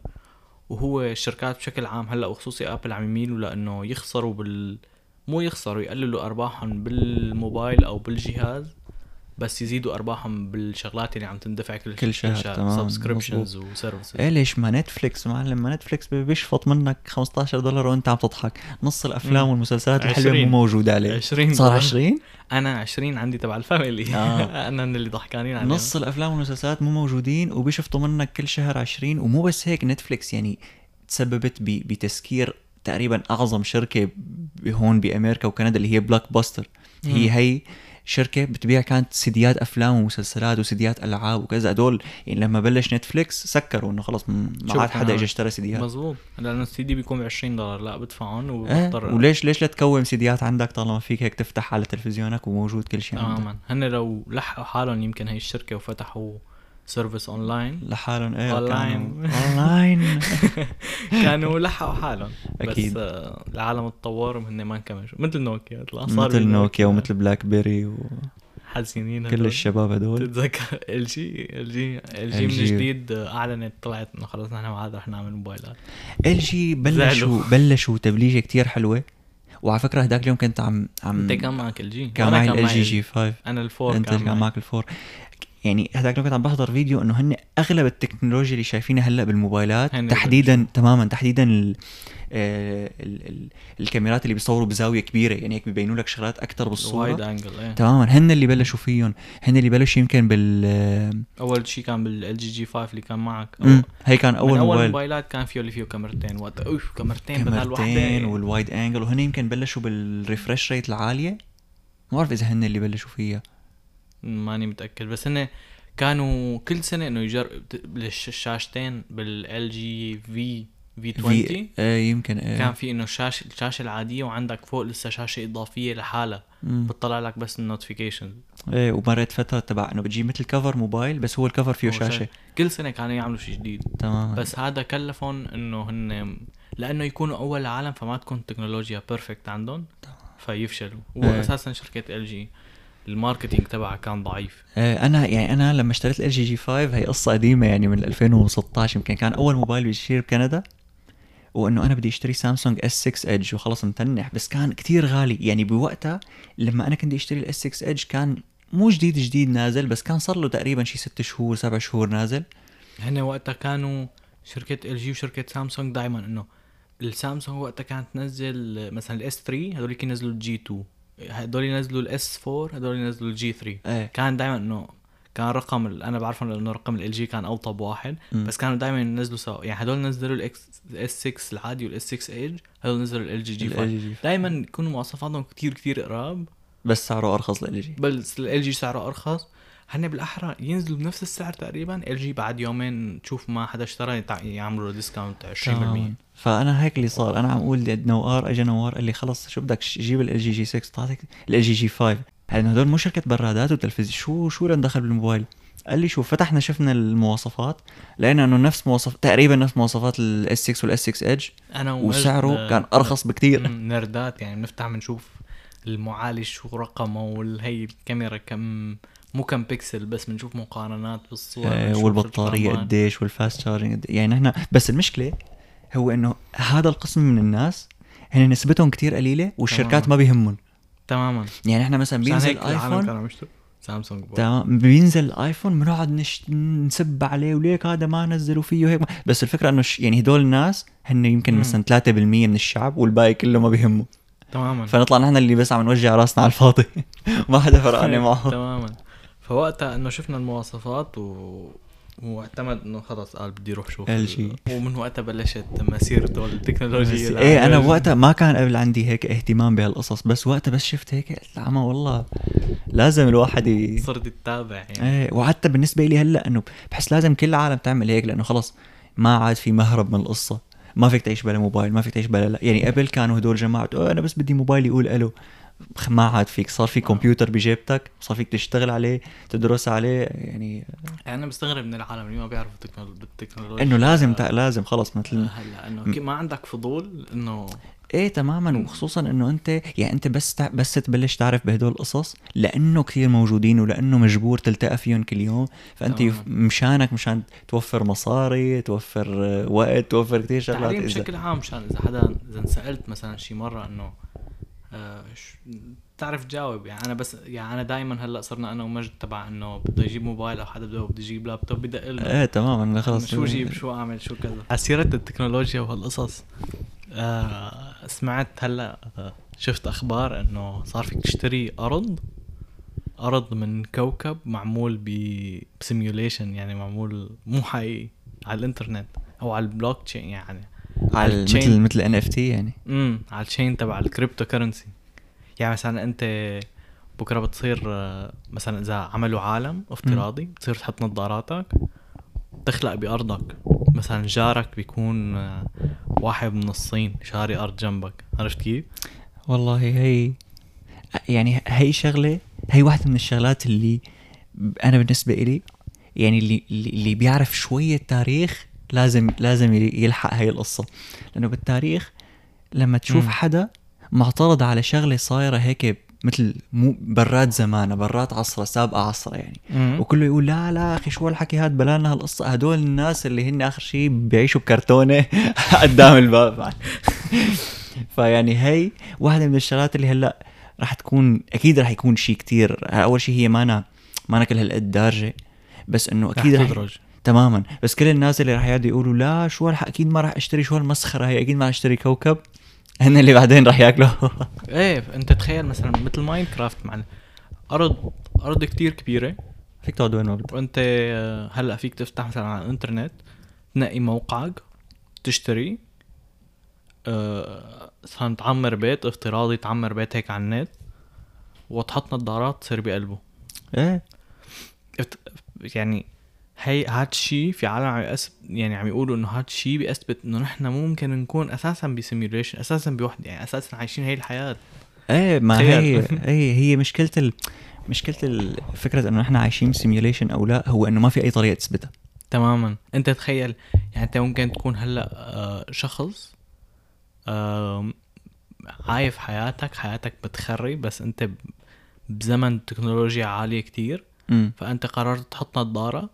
[SPEAKER 2] وهو الشركات بشكل عام هلأ وخصوصي ابل عم يميلوا لأنه يخسروا بال مو يخسروا يقللوا أرباحهم بالموبايل أو بالجهاز. بس يزيدوا أرباحهم بالشغلات اللي عم تندفع كل,
[SPEAKER 1] كل شهر، تمام،
[SPEAKER 2] subscriptions و
[SPEAKER 1] services إيه ليش ما نتفليكس معلم ما نتفليكس بيشفط منك 15 دولار وانت عم تضحك. نص الأفلام
[SPEAKER 2] مم.
[SPEAKER 1] والمسلسلات الحلوة
[SPEAKER 2] 20.
[SPEAKER 1] مو موجودة عليه.
[SPEAKER 2] 20
[SPEAKER 1] صار
[SPEAKER 2] دولار.
[SPEAKER 1] 20
[SPEAKER 2] أنا 20 عندي تبع ال family.
[SPEAKER 1] آه. [laughs]
[SPEAKER 2] أنا اللي ضحكانين عليهم.
[SPEAKER 1] نص الأفلام والمسلسلات مو موجودين وبيشفطوا منك كل شهر 20 ومو بس هيك نتفليكس يعني تسببت بتسكير تقريبا أعظم شركة هون بأمريكا وكندا اللي هي Blockbuster هي. هي شركة بتبيع كانت سيديات أفلام ومسلسلات وسيديات ألعاب وكذا. هدول يعني لما بلش نتفليكس سكروا إنه خلص ما عاد حدا اجى اشترى سيديات.
[SPEAKER 2] مزبوط لأنه السي دي بيكون ب 20 دولار. لا بدفعهم
[SPEAKER 1] إيه؟
[SPEAKER 2] وبحضر
[SPEAKER 1] وليش ليش لا تكوم سيديات عندك طالما فيك هيك تفتح على تلفزيونك وموجود كل شيء
[SPEAKER 2] تماما هن لو لحقوا حالهم يمكن هي الشركة وفتحوا service online
[SPEAKER 1] لحالهم إيه
[SPEAKER 2] online.
[SPEAKER 1] online [laughs]
[SPEAKER 2] كانوا لحقوا حالهم
[SPEAKER 1] أكيد.
[SPEAKER 2] بس آه العالم تطور وهن ما انكملوا مثل نوكيا طلع صار
[SPEAKER 1] مثل نوكيا ومثل بلاك بيري وكل
[SPEAKER 2] حزينين هدول.
[SPEAKER 1] الشباب هدول
[SPEAKER 2] تتذكر LG LG LG من
[SPEAKER 1] LG.
[SPEAKER 2] جديد آه، أعلنت طلعت إنه خلص نحن ما عاد رح نعمل موبايلات
[SPEAKER 1] LG بلشوا. بلشوا تبليجه كتير حلوة وعلى فكرة هداك اليوم كنت عم عم
[SPEAKER 2] أنت كان معك LG
[SPEAKER 1] كان معي LG G 5
[SPEAKER 2] أنا ال
[SPEAKER 1] four
[SPEAKER 2] أنت
[SPEAKER 1] كان. معك ال four يعني هذاك اليوم كنت عم بحضر فيديو إنه هن أغلب التكنولوجيا اللي شايفينها هلأ بالموبايلات تحديدا تماما تحديدا ال آه، ال ال الكاميرات اللي بيصوروا بزاوية كبيرة يعني هيك ببينوا لك شغلات أكثر
[SPEAKER 2] wide
[SPEAKER 1] بالصورة
[SPEAKER 2] angle إيه.
[SPEAKER 1] تماما هن اللي بلشوا فيهم هن اللي بلشوا يمكن بال آه،
[SPEAKER 2] أول شيء كان بال LG G 5 اللي كان معك.
[SPEAKER 1] مم، هي كان أول
[SPEAKER 2] من أول
[SPEAKER 1] موبايل.
[SPEAKER 2] موبايلات كان فيه اللي فيه كاميرتين. وقت أوف كاميرتين بدل
[SPEAKER 1] كاميرتين
[SPEAKER 2] وحده
[SPEAKER 1] وال wide angle وهن يمكن بلشوا بال refresh rate العالية. ما بعرف إذا هن اللي بلشوا فيها.
[SPEAKER 2] ماني متأكد. بس هن كانوا كل سنة إنه يجرب الشاشتين بال LG V V 20
[SPEAKER 1] في إيه يمكن إيه.
[SPEAKER 2] كان في إنه الشاشه الشاشة العادية وعندك فوق لسه شاشة إضافية لحالها. بتطلع لك بس ال
[SPEAKER 1] notification إيه ومرت فترة تبع إنه بتجيب مثل cover موبايل بس هو ال cover فيه شاشة.
[SPEAKER 2] كل سنة كانوا يعملوا شيء جديد.
[SPEAKER 1] تماما
[SPEAKER 2] بس هذا كلفهم إنه هن لأنه يكونوا أول العالم فما تكون التكنولوجيا perfect عندهم فيفشلوا.
[SPEAKER 1] إيه.
[SPEAKER 2] واساسا شركة LG ال marketing تبعها كان ضعيف.
[SPEAKER 1] آه، أنا يعني أنا لما اشتريت LG G 5 هي قصة قديمة يعني من 2016 يمكن كان أول موبايل بيشتري بكندا وإنه أنا بدي أشتري سامسونج S 6 Edge وخلص متنح بس كان كتير غالي. يعني بوقتها لما أنا كنت أشتري ال S 6 Edge كان مو جديد جديد نازل بس كان صار له تقريبا شي ست شهور سبع شهور نازل.
[SPEAKER 2] هن وقتها كانوا شركة LG وشركة سامسونج دائما إنه السامسونج وقتها كانت تنزل مثلا ال S 3 هذول ينزلوا ال G 2 هذول ينزلوا ال S 4 هذول ينزلوا ال G 3
[SPEAKER 1] إيه.
[SPEAKER 2] كان دائما إنه كان رقم أنا بعرفه لأنه رقم LG كان أوطى بواحد
[SPEAKER 1] مم.
[SPEAKER 2] بس كانوا دائما ينزلوا سوا. يعني هدول نزلوا ال X S 6 العادي والاس 6 ايج هدول نزلوا LG G
[SPEAKER 1] ال
[SPEAKER 2] 5
[SPEAKER 1] LG.
[SPEAKER 2] دائما يكونوا مواصفاتهم كتير كتير قراب.
[SPEAKER 1] بس سعره أرخص لل LG
[SPEAKER 2] بس LG سعره أرخص. هن بالأحرى ينزلوا بنفس السعر تقريبا. LG بعد يومين تشوف ما حدا اشترى يعملوا discount 20%
[SPEAKER 1] تماماً. فأنا هيك اللي صار. أنا عم أقول نوار اجى نوار قال لي خلص شو بدك؟ جيب LG G 6 طلعتك LG G 5 لأنه هدول مو شركة برادات وتلفزيون. شو شو لنا دخل بالموبايل؟ قال لي شوف فتحنا شفنا المواصفات لقينا إنه نفس مواصف تقريبا نفس مواصفات ال S 6 وال S 6
[SPEAKER 2] Edge أنا
[SPEAKER 1] وسعره كان أرخص بكتير.
[SPEAKER 2] مم، nerd ات. يعني بنفتح بنشوف المعالج شو رقمه والهي الكاميرا كم مو كم بيكسل بس بنشوف مقارنات بالصور
[SPEAKER 1] آه،
[SPEAKER 2] والبطارية.
[SPEAKER 1] قديش وال fast charging قد- يعني نحن بس المشكلة هو إنه هذا القسم من الناس هن نسبتهم كتير قليلة والشركات
[SPEAKER 2] تمام.
[SPEAKER 1] ما بيهمهم
[SPEAKER 2] تماما
[SPEAKER 1] يعني إحنا مثلا بينزل ايفون
[SPEAKER 2] سامسونج.
[SPEAKER 1] تمام بينزل الايفون بنقعد نش... نسب عليه وليك هذا ما نزلوا فيه هيك بس الفكرة إنه ش... يعني هدول الناس هن يمكن
[SPEAKER 2] مم.
[SPEAKER 1] مثلا 3% من الشعب والباقي كله ما بيهمه
[SPEAKER 2] تماما
[SPEAKER 1] فنطلع نحن اللي بس عم نوجع راسنا على الفاضي [laughs] ما حدا فرقانه [laughs] معه
[SPEAKER 2] تماما فوقتها انه شفنا المواصفات و... واعتمد انه خلص قال بدي أروح شوف
[SPEAKER 1] LG.
[SPEAKER 2] ومن وقتها بلشت مسيرته التكنولوجية
[SPEAKER 1] بس إيه
[SPEAKER 2] أنا.
[SPEAKER 1] وقتها ما كان قبل عندي هيك اهتمام بهالقصص بس وقتها بس شفت هيك قلت عمى والله لازم الواحد ي...
[SPEAKER 2] صرت تتابع يعني
[SPEAKER 1] إيه وحتى بالنسبة لي هلأ إنه بحس لازم كل العالم تعمل هيك لأنه خلص ما عاد في مهرب من القصة ما فيك تعيش بلا موبايل ما فيك تعيش بلا لا يعني قبل كانوا هدول جماعة "أوه أنا بس بدي موبايل يقول ألو ما عاد فيك صار في كمبيوتر بجيبتك صار فيك تشتغل عليه تدرس عليه يعني
[SPEAKER 2] أنا بستغرب من العالم اللي ما بيعرفوا تكنول- بالتكنولوجيا.
[SPEAKER 1] إنه لازم تع- لازم خلص مثل
[SPEAKER 2] هلأ إنه ما عندك فضول إنه
[SPEAKER 1] إيه تماما وخصوصا إنه أنت يعني أنت بس تع... بس تبلش تعرف بهدول القصص لأنه كثير موجودين ولأنه مجبور تلتقى فيهم كل يوم
[SPEAKER 2] فأنت.
[SPEAKER 1] يف... مشانك مشان توفر مصاري توفر آه، وقت توفر كثير شغلات
[SPEAKER 2] بشكل عام مشان إذا حدا إذا انسألت مثلا شي مرة إنه آه ش- تعرف تجاوب يعني أنا بس يعني أنا دائما هلأ صرنا أنا ومجد تبع إنه بده يجيب موبايل أو حدا بده بده يجيب لابتوب بدق له
[SPEAKER 1] إيه تماما خلص.
[SPEAKER 2] شو جيب شو أعمل شو كذا. على سيرة التكنولوجيا وهالقصص آه سمعت هلأ آه، شفت أخبار إنه صار فيك تشتري أرض أرض من كوكب معمول ب ب simulation يعني معمول مو حقيقي على الإنترنت أو على البلوك تشين يعني.
[SPEAKER 1] على. مثل مثل NFT يعني.
[SPEAKER 2] امم على ال chain تبع ال cryptocurrency يعني مثلا أنت بكرة بتصير آه، مثلا إذا عملوا عالم افتراضي بتصير تحط نظاراتك تخلق بأرضك. مثلا جارك بيكون آه، واحد من الصين شاري أرض جنبك. عرفت كيف؟
[SPEAKER 1] والله هي يعني هي شغلة هي واحدة من الشغلات اللي أنا بالنسبة إلي يعني اللي اللي بيعرف شوية تاريخ لازم لازم يلحق هاي القصة. لأنه بالتاريخ لما تشوف
[SPEAKER 2] مم.
[SPEAKER 1] حدا معترض على شغلة صايرة هيك مثل مو برات زمانة برات عصرة سابقة عصرة يعني. وكله يقول لا لا أخي شو هالحكي هاد؟ بلانا هالقصه هدول الناس اللي هن آخر شيء بيعيشوا بكرتونة [laughs] قدام الباب. [laughs] فيعني هي واحدة من الشغلات اللي هلأ رح تكون أكيد رح يكون شيء كتير. أول شيء هي مانا مانا كل هالقد دارجة. بس إنه أكيد
[SPEAKER 2] رح تدرج.
[SPEAKER 1] تماما. بس كل الناس اللي رح يقعدوا يقولوا لا شو هالح أكيد ما رح أشتري شو هالمسخرة هي أكيد ما رح أشتري كوكب. [laughs] هن اللي بعدين رح ياكلوا. [laughs]
[SPEAKER 2] إيه أنت تخيل مثلا مثل ماين كرافت مع أرض أرض كتير كبيرة.
[SPEAKER 1] فيك تقعد وين ما بدك
[SPEAKER 2] وأنت آه، هلأ فيك تفتح مثلا على الإنترنت تنقي موقعك تشتري أه مثلا تعمر بيت افتراضي تعمر بيت هيك على النت وتحط نظارات تصير بقلبه. إيه. يعني هي هاد الشيء في عالم عم يعني عم يقولوا إنه هاد الشيء بيثبت إنه نحن ممكن نكون أساسا ب simulation أساسا بوحدة يعني أساسا عايشين هي الحياة.
[SPEAKER 1] إيه ما هي. [laughs] هي هي مشكلة ال... مشكلة فكرة إنه إحنا عايشين simulation أو لا هو إنه ما في أي طريقة تثبتها.
[SPEAKER 2] تماما. أنت تخيل يعني أنت ممكن تكون هلأ آه، شخص عايف حياتك حياتك بتخري بس أنت بزمن تكنولوجيا عالية كتير.
[SPEAKER 1] امم
[SPEAKER 2] فأنت قررت تحط نظارة.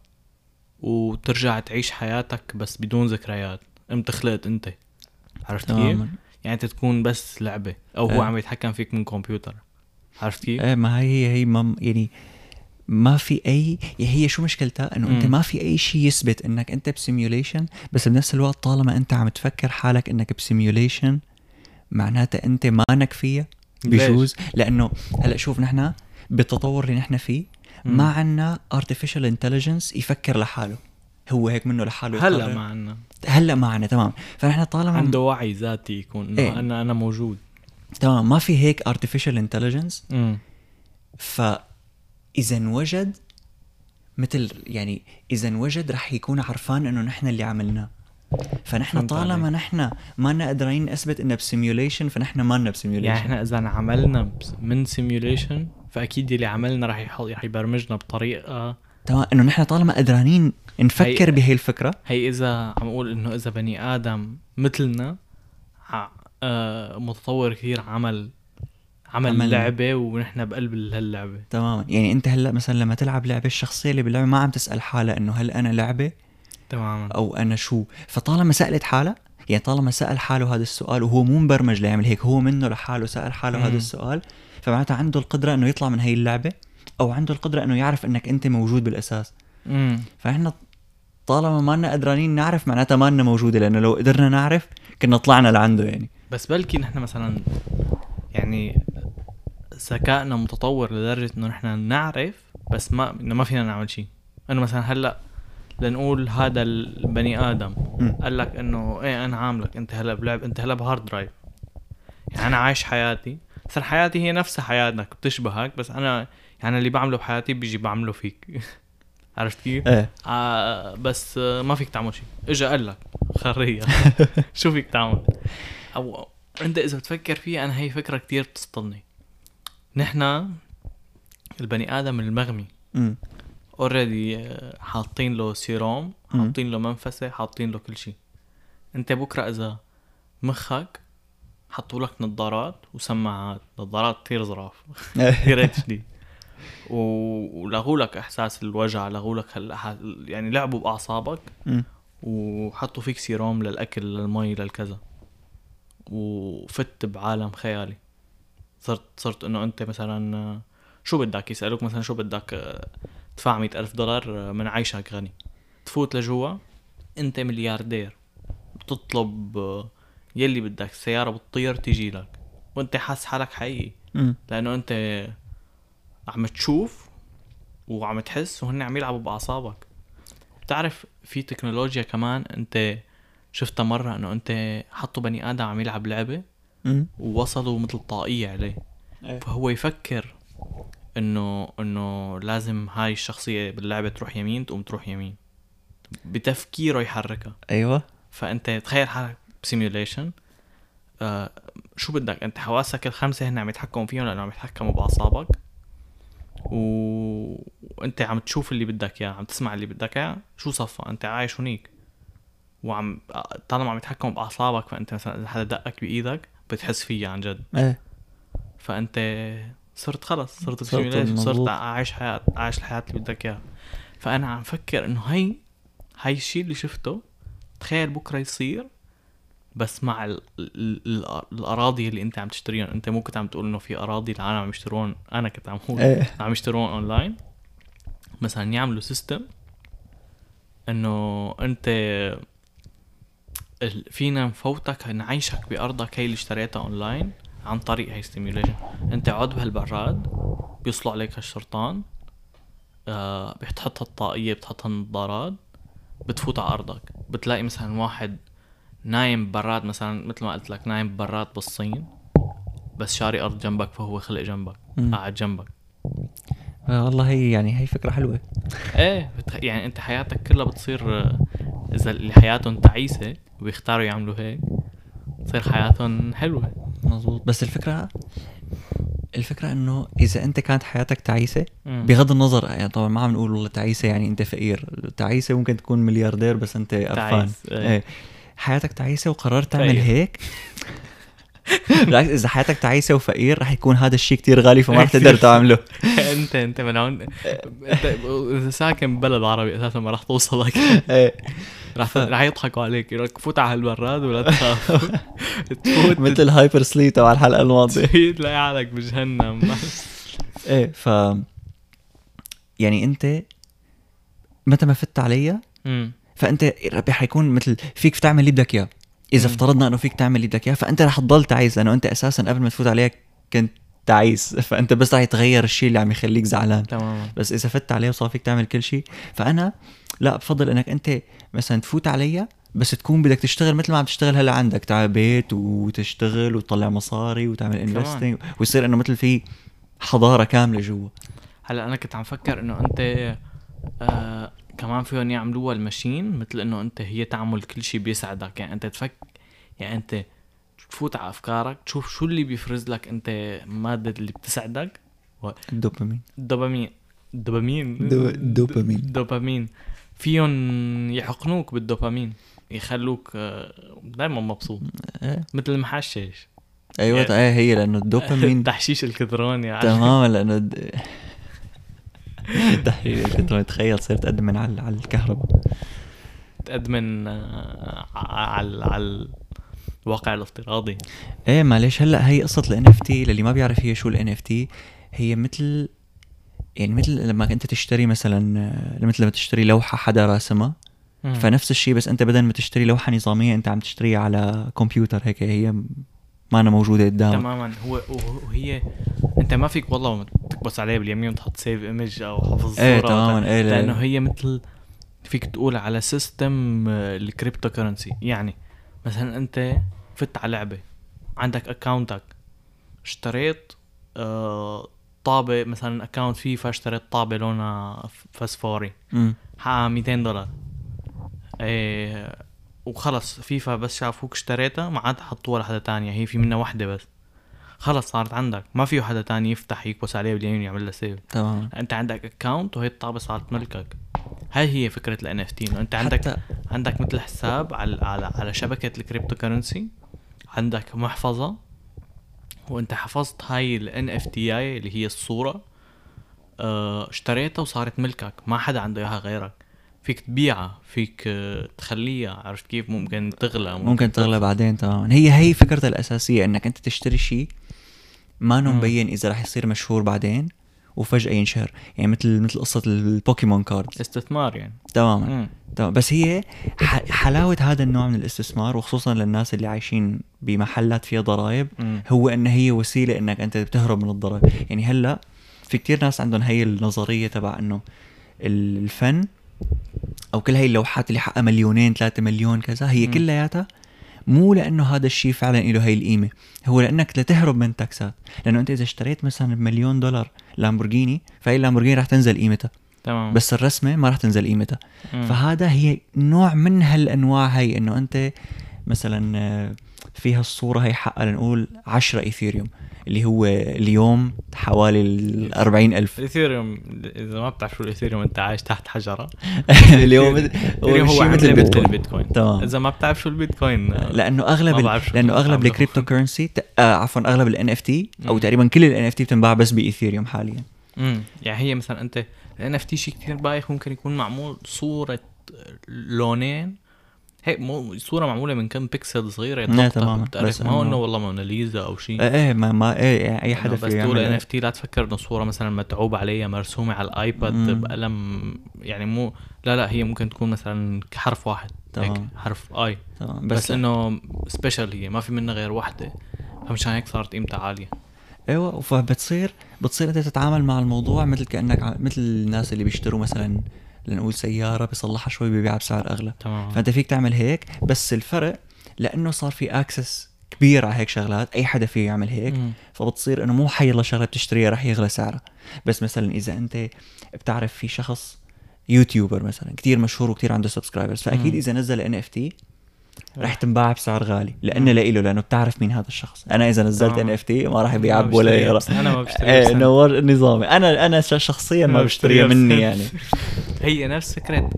[SPEAKER 2] وترجع تعيش حياتك بس بدون ذكريات انت خلقت انت عرفت كيف؟
[SPEAKER 1] تماما
[SPEAKER 2] يعني انت تكون بس لعبة أو هو
[SPEAKER 1] إيه.
[SPEAKER 2] عم يتحكم فيك من كمبيوتر عرفت كيف؟
[SPEAKER 1] إيه ما هي هي ما يعني ما في اي يعني هي شو مشكلتها إنه انت. ما في أي شيء يثبت إنك انت ب simulation بس بنفس الوقت طالما انت عم تفكر حالك إنك ب simulation معناتها انت مانك فيها؟ بجوز لأنه هلأ شوف نحن بالتطور اللي نحن فيه. ما عنا artificial intelligence يفكر لحاله. هو هيك منه لحاله
[SPEAKER 2] هلا. ما عنا.
[SPEAKER 1] هلا ما عنا تمام. فنحن طالما
[SPEAKER 2] عنده وعي ذاتي يكون إنه
[SPEAKER 1] إيه.
[SPEAKER 2] أنا أنا موجود.
[SPEAKER 1] تمام ما في هيك intelligence.
[SPEAKER 2] امم
[SPEAKER 1] فاذا انوجد مثل يعني إذا انوجد رح يكون عرفان إنه نحن اللي عملناه. فنحن طالما
[SPEAKER 2] عليك.
[SPEAKER 1] نحن ما لنا قادرين نثبت إنه ب simulation فنحن ما لنا ب simulation
[SPEAKER 2] يعني إحنا إذا عملنا من simulation فأكيد اللي عملنا رح يحط رح يبرمجنا بطريقة
[SPEAKER 1] تمام إنه نحن طالما قادرين نفكر
[SPEAKER 2] هي-
[SPEAKER 1] بهي الفكرة.
[SPEAKER 2] هي إذا عم أقول إنه إذا بني آدم مثلنا آه متطور كثير عمل عمل
[SPEAKER 1] عمل-
[SPEAKER 2] لعبة ونحن بقلب هاللعبة.
[SPEAKER 1] تماما يعني أنت هلأ مثلا لما تلعب لعبة الشخصية اللي باللعبة ما عم تسأل حالها إنه هل أنا لعبة
[SPEAKER 2] تماما.
[SPEAKER 1] أو أنا شو؟ فطالما سألت حالها يعني طالما سأل حاله هذا السؤال وهو مو مبرمج ليعمل هيك هو منه لحاله سأل حاله
[SPEAKER 2] مم.
[SPEAKER 1] هذا السؤال فمعناتها عنده القدرة إنه يطلع من هي اللعبة أو عنده القدرة إنه يعرف إنك أنت موجود بالأساس.
[SPEAKER 2] امم
[SPEAKER 1] فإحنا طالما ما لنا قدرانين نعرف معناتها ما لنا موجودة لأنه لو قدرنا نعرف كنا طلعنا لعنده يعني.
[SPEAKER 2] بس بلكي نحن مثلا يعني ذكائنا متطور لدرجة إنه نحن نعرف بس ما إنه ما فينا نعمل شيء إنه مثلا هلأ لنقول هذا البني
[SPEAKER 1] آدم.
[SPEAKER 2] قال لك إنه إيه أنا عاملك أنت هلأ بلعب أنت هلأ ب hard drive. يعني أنا عايش حياتي صار حياتي هي نفسها حياتك بتشبهك بس أنا يعني اللي بعمله بحياتي بيجي بعمله فيك. [laughs] عرفت كيف؟
[SPEAKER 1] إيه.
[SPEAKER 2] آه بس آه ما فيك تعمل شيء. اجى قال لك خرية. [laughs] شو فيك تعمل؟ أو أنت إذا بتفكر فيها أنا هي فكرة كتير بتسطلني. نحن البني آدم المغمي. already حاطين له سيروم. حاطين له منفسة حاطين له كل شيء. أنت بكرة إذا مخك حطوا لك نظارات وسماعات نظارات كثير ظراف [laughs] كثير HD ولغوا لك إحساس الوجع لغوا لك هالأح- يعني لعبوا
[SPEAKER 1] بأعصابك.
[SPEAKER 2] وحطوا فيك سيروم للأكل للمي للكذا. وفت بعالم خيالي. صرت صرت إنه أنت مثلا شو بدك؟ يسألوك مثلا شو بدك؟ تدفع مئة ألف دولار من عيشك غني. تفوت لجوا أنت ملياردير. بتطلب يلي بدك السيارة بتطير تيجي لك. وانت حاسس حالك حقيقي. لأنه انت عم تشوف وعم تحس وهن عم يلعبوا بأعصابك. بتعرف في تكنولوجيا كمان انت شفتها مرة انه انت حطوا بني آدم عم يلعب لعبة
[SPEAKER 1] مم.
[SPEAKER 2] ووصلوا مثل طاقية عليه.
[SPEAKER 1] إيه.
[SPEAKER 2] فهو يفكر انه انه لازم هاي الشخصية باللعبة تروح يمين تقوم تروح يمين. بتفكيره يحركها.
[SPEAKER 1] أيوه.
[SPEAKER 2] فأنت تخيل حالك بسيميوليشن آه شو بدك؟ أنت حواسك الخمسة هن عم يتحكموا فيهم لأنه عم يتحكموا بأعصابك. وأنت عم تشوف اللي بدك إياه عم تسمع اللي بدك إياه. شو صفى؟ أنت عايش هنيك وعم طالما عم يتحكموا بأعصابك فأنت مثلا إذا حدا دقك بإيدك بتحس فيه عن جد.
[SPEAKER 1] إيه.
[SPEAKER 2] فأنت صرت خلص صرت
[SPEAKER 1] صرت
[SPEAKER 2] صرت. عايش حياة عايش الحياة اللي بدك اياها فأنا عم فكر إنه هي هاي الشيء اللي شفته تخيل بكرة يصير. بس مع ال ال ال الأراضي اللي انت عم تشتريهم. انت مو كنت عم تقول إنه في أراضي العالم عم يشترون أنا كنت عم أقول
[SPEAKER 1] إيه.
[SPEAKER 2] عم يشترون اونلاين مثلا يعملوا system إنه أنت فينا نفوتك نعيشك بأرضك هي اللي اشتريتها اونلاين عن طريق هي simulation أنت قاعد بهالبراد بيوصلوا عليك هالشرطان آه بتحط الطاقية بتحط النظارات بتفوت على أرضك. بتلاقي مثلا واحد نايم براد مثلا مثل ما قلت لك نايم براد بالصين بس شاري أرض جنبك فهو خلق جنبك
[SPEAKER 1] مم.
[SPEAKER 2] قاعد جنبك
[SPEAKER 1] آه، والله هي يعني هي فكرة
[SPEAKER 2] حلوة إيه. يعني أنت حياتك كلها بتصير آه، إذا اللي حياتهم تعيسة وبيختاروا يعملوا هيك تصير حياتهم حلوة
[SPEAKER 1] مظبوط بس الفكرة الفكرة إنه إذا أنت كانت حياتك
[SPEAKER 2] تعيسة.
[SPEAKER 1] بغض النظر يعني طبعا ما عم نقول والله تعيسة يعني أنت فقير تعيسة ممكن تكون ملياردير بس أنت قرفان
[SPEAKER 2] تعيس، إيه.
[SPEAKER 1] إيه حياتك تعيسة وقررت تعمل. هيك؟ [laughs] بالعكس إذا حياتك تعيسة وفقير رح يكون هذا الشيء كتير غالي فما رح تقدر [laughs] تعمله.
[SPEAKER 2] انت أنت من هون انت إذا ساكن ببلد عربي أساسا ما رح توصلك
[SPEAKER 1] إيه.
[SPEAKER 2] رح رح يضحكوا عليك يقول لك فوت على هالبراد ولا تخاف. [laughs] تفوت.
[SPEAKER 1] مثل hyper sleep تبع الحلقة الماضية.
[SPEAKER 2] تلاقي حالك بجهنم.
[SPEAKER 1] إيه ف يعني أنت متى ما فت عليها
[SPEAKER 2] مم.
[SPEAKER 1] فأنت رح يكون مثل فيك تعمل اللي بدك إياه.
[SPEAKER 2] إذا.
[SPEAKER 1] افترضنا إنه فيك تعمل اللي بدك إياه فأنت رح تضل تعيس لأنه أنت أساسا قبل ما تفوت عليها كنت تعيس فأنت بس رح يتغير الشيء اللي عم يخليك زعلان.
[SPEAKER 2] تماما.
[SPEAKER 1] بس إذا فت عليه وصار فيك تعمل كل شيء فأنا لا بفضل إنك أنت مثلا تفوت عليا بس تكون بدك تشتغل مثل ما عم تشتغل هلأ عندك. تعال بيت وتشتغل وتطلع مصاري وتعمل انفستنج ويصير إنه مثل في حضارة كاملة جوا.
[SPEAKER 2] هلأ أنا كنت عم فكر إنه أنت آه كمان فيهم يعملوها الماشين مثل إنه أنت هي تعمل كل شيء بيسعدك يعني أنت تفك يعني أنت تفوت على أفكارك تشوف شو اللي بيفرز لك أنت الماده اللي بتسعدك
[SPEAKER 1] الدوبامين
[SPEAKER 2] الدوبامين الدوبامين
[SPEAKER 1] دو- الدوبامين.
[SPEAKER 2] الدوبامين فيهم يحقنوك بالدوبامين. يخلوك دائما مبسوط.
[SPEAKER 1] إيه.
[SPEAKER 2] مثل المحشش
[SPEAKER 1] أيوه
[SPEAKER 2] يعني-
[SPEAKER 1] إيه هي لأنه الدوبامين [laughs]
[SPEAKER 2] تحشيش إلكتروني عارف؟
[SPEAKER 1] تماما لأنه تخيل تصير تأدمن من على على الكهرباء.
[SPEAKER 2] تأدمن آه، على على الواقع الافتراضي.
[SPEAKER 1] إيه معلش هلأ هي قصة ال NFT للي ما بيعرف هي شو ال NFT هي مثل يعني مثل لما أنت تشتري مثلا آه، مثل لما تشتري لوحة حدا راسمها. فنفس الشيء بس أنت بدل ما تشتري لوحة نظامية أنت عم تشتريها على كمبيوتر هيك هي ما أنا موجودة قدامك.
[SPEAKER 2] تماما. هو وهي أنت ما فيك والله تكبس عليها باليمين وتحط save image أو حفظ صوره
[SPEAKER 1] إيه تماما. إيه
[SPEAKER 2] لأنه
[SPEAKER 1] لا-
[SPEAKER 2] هي مثل فيك تقول على system ال cryptocurrency يعني مثلا أنت فت على لعبة عندك اكاونتك اشتريت آه طابة مثلا account فيفا اشتريت طابة لونها فسفوري. حقها 200 دولار. إيه وخلص فيفا بس شافوك اشتريتها ما عاد حطوها لحدا تانية هي في منها وحدة بس. خلص صارت عندك. ما فيه حدا تاني يفتح يكبس عليه باليمين ويعمل له save
[SPEAKER 1] تماما
[SPEAKER 2] انت عندك account وهي الطابة صارت ملكك. هاي هي فكرة ال NFT إنه انت عندك
[SPEAKER 1] حتى
[SPEAKER 2] عندك مثل حساب على على على شبكة ال cryptocurrency عندك محفظة. وانت حفظت هاي ال NFT اي اللي هي الصورة. آه اشتريتها وصارت ملكك. ما حدا عنده إياها غيرك. فيك تبيعها فيك آه تخليها عرفت كيف؟ ممكن تغلى
[SPEAKER 1] ممكن تغلى بعدين تماما هي هي فكرتها الأساسية إنك أنت تشتري شيء ما انه. مبين إذا رح يصير مشهور بعدين وفجأة ينشهر. يعني مثل مثل قصة البوكيمون كارد.
[SPEAKER 2] استثمار يعني.
[SPEAKER 1] تماما. تمام. بس هي حلاوة هذا النوع من الاستثمار وخصوصا للناس اللي عايشين بمحلات فيها ضرائب
[SPEAKER 2] مم.
[SPEAKER 1] هو إن هي وسيلة إنك أنت بتهرب من الضرائب. يعني هلأ في كتير ناس عندهم هي النظرية تبع إنه الفن أو كل هي اللوحات اللي حقها مليونين ثلاثة مليون كذا هي. كلياتها مو لأنه هذا الشيء فعلا له هي القيمة. هو لأنك لتهرب من taxات. لأنه أنت إذا اشتريت مثلا بمليون دولار لامبورجيني فهي اللامبورجيني رح تنزل قيمتها.
[SPEAKER 2] تمام.
[SPEAKER 1] بس الرسمة ما رح تنزل قيمتها. فهذا هي نوع من هالأنواع هي إنه أنت مثلا آه، فيها الصورة هي حقها لنقول 10 إيثيريوم. اللي هو اليوم حوالي ال 40 ألف
[SPEAKER 2] الاثيريوم إذا ما بتعرف شو الاثيريوم أنت عايش تحت حجرة [laughs]
[SPEAKER 1] اليوم [laughs]
[SPEAKER 2] هو
[SPEAKER 1] شيء
[SPEAKER 2] عمله مثل
[SPEAKER 1] البيتكوين.
[SPEAKER 2] البيتكوين
[SPEAKER 1] تمام.
[SPEAKER 2] إذا ما بتعرف شو البيتكوين
[SPEAKER 1] لأنه
[SPEAKER 2] أغلب
[SPEAKER 1] لأنه
[SPEAKER 2] أغلب
[SPEAKER 1] ال
[SPEAKER 2] crypto.
[SPEAKER 1] currency آه عفوا أغلب ال NFT
[SPEAKER 2] أو.
[SPEAKER 1] تقريبا كل ال NFT بتنباع بس بإيثيريوم حاليا
[SPEAKER 2] امم يعني هي مثلا أنت ال NFT شيء كثير بايخ ممكن يكون معمول صورة لونين هيك مو صورة معمولة من كم بكسل
[SPEAKER 1] صغيرة
[SPEAKER 2] يطقطق
[SPEAKER 1] تماما. بس
[SPEAKER 2] ما هو
[SPEAKER 1] إنه
[SPEAKER 2] والله موناليزا أو شيء.
[SPEAKER 1] إيه إيه، ما ما إيه يعني أي حدا
[SPEAKER 2] إنه بس تقول NFT لا تفكر إنه صورة مثلا متعوب عليها مرسومة على الآيباد
[SPEAKER 1] مم.
[SPEAKER 2] بقلم يعني مو لا لا هي ممكن تكون مثلا حرف واحد هيك
[SPEAKER 1] تمام.
[SPEAKER 2] حرف آي.
[SPEAKER 1] تمام.
[SPEAKER 2] بس,
[SPEAKER 1] بس,
[SPEAKER 2] إنه special هي ما في منها غير وحدة. فمشان هيك صارت قيمتها عالية.
[SPEAKER 1] أيوه فبتصير بتصير أنت تتعامل مع الموضوع مثل كأنك مثل الناس اللي بيشتروا مثلا لنقول سيارة بيصلحها شوي ببيعها بسعر أغلى
[SPEAKER 2] تمام
[SPEAKER 1] فأنت فيك تعمل هيك بس الفرق لأنه صار في access كبير على هيك شغلات أي حدا فيه يعمل هيك
[SPEAKER 2] مم.
[SPEAKER 1] فبتصير إنه مو حي الله شغلة بتشتريها رح يغلى سعرها بس مثلا إذا أنت بتعرف في شخص YouTuber مثلا كتير مشهور وكتير عنده subscribers فأكيد
[SPEAKER 2] مم.
[SPEAKER 1] إذا نزل NFT رح تنباع بسعر غالي
[SPEAKER 2] لأنه.
[SPEAKER 1] لإله لأنه بتعرف مين هذا الشخص أنا إذا نزلت. NFT ما راح يبيع ولا
[SPEAKER 2] أنا ما بشتريها إيه.
[SPEAKER 1] نور نظامي أنا أنا شخصيا ما
[SPEAKER 2] ما
[SPEAKER 1] بشتريها مني. يعني [laughs]
[SPEAKER 2] هي نفس فكرة.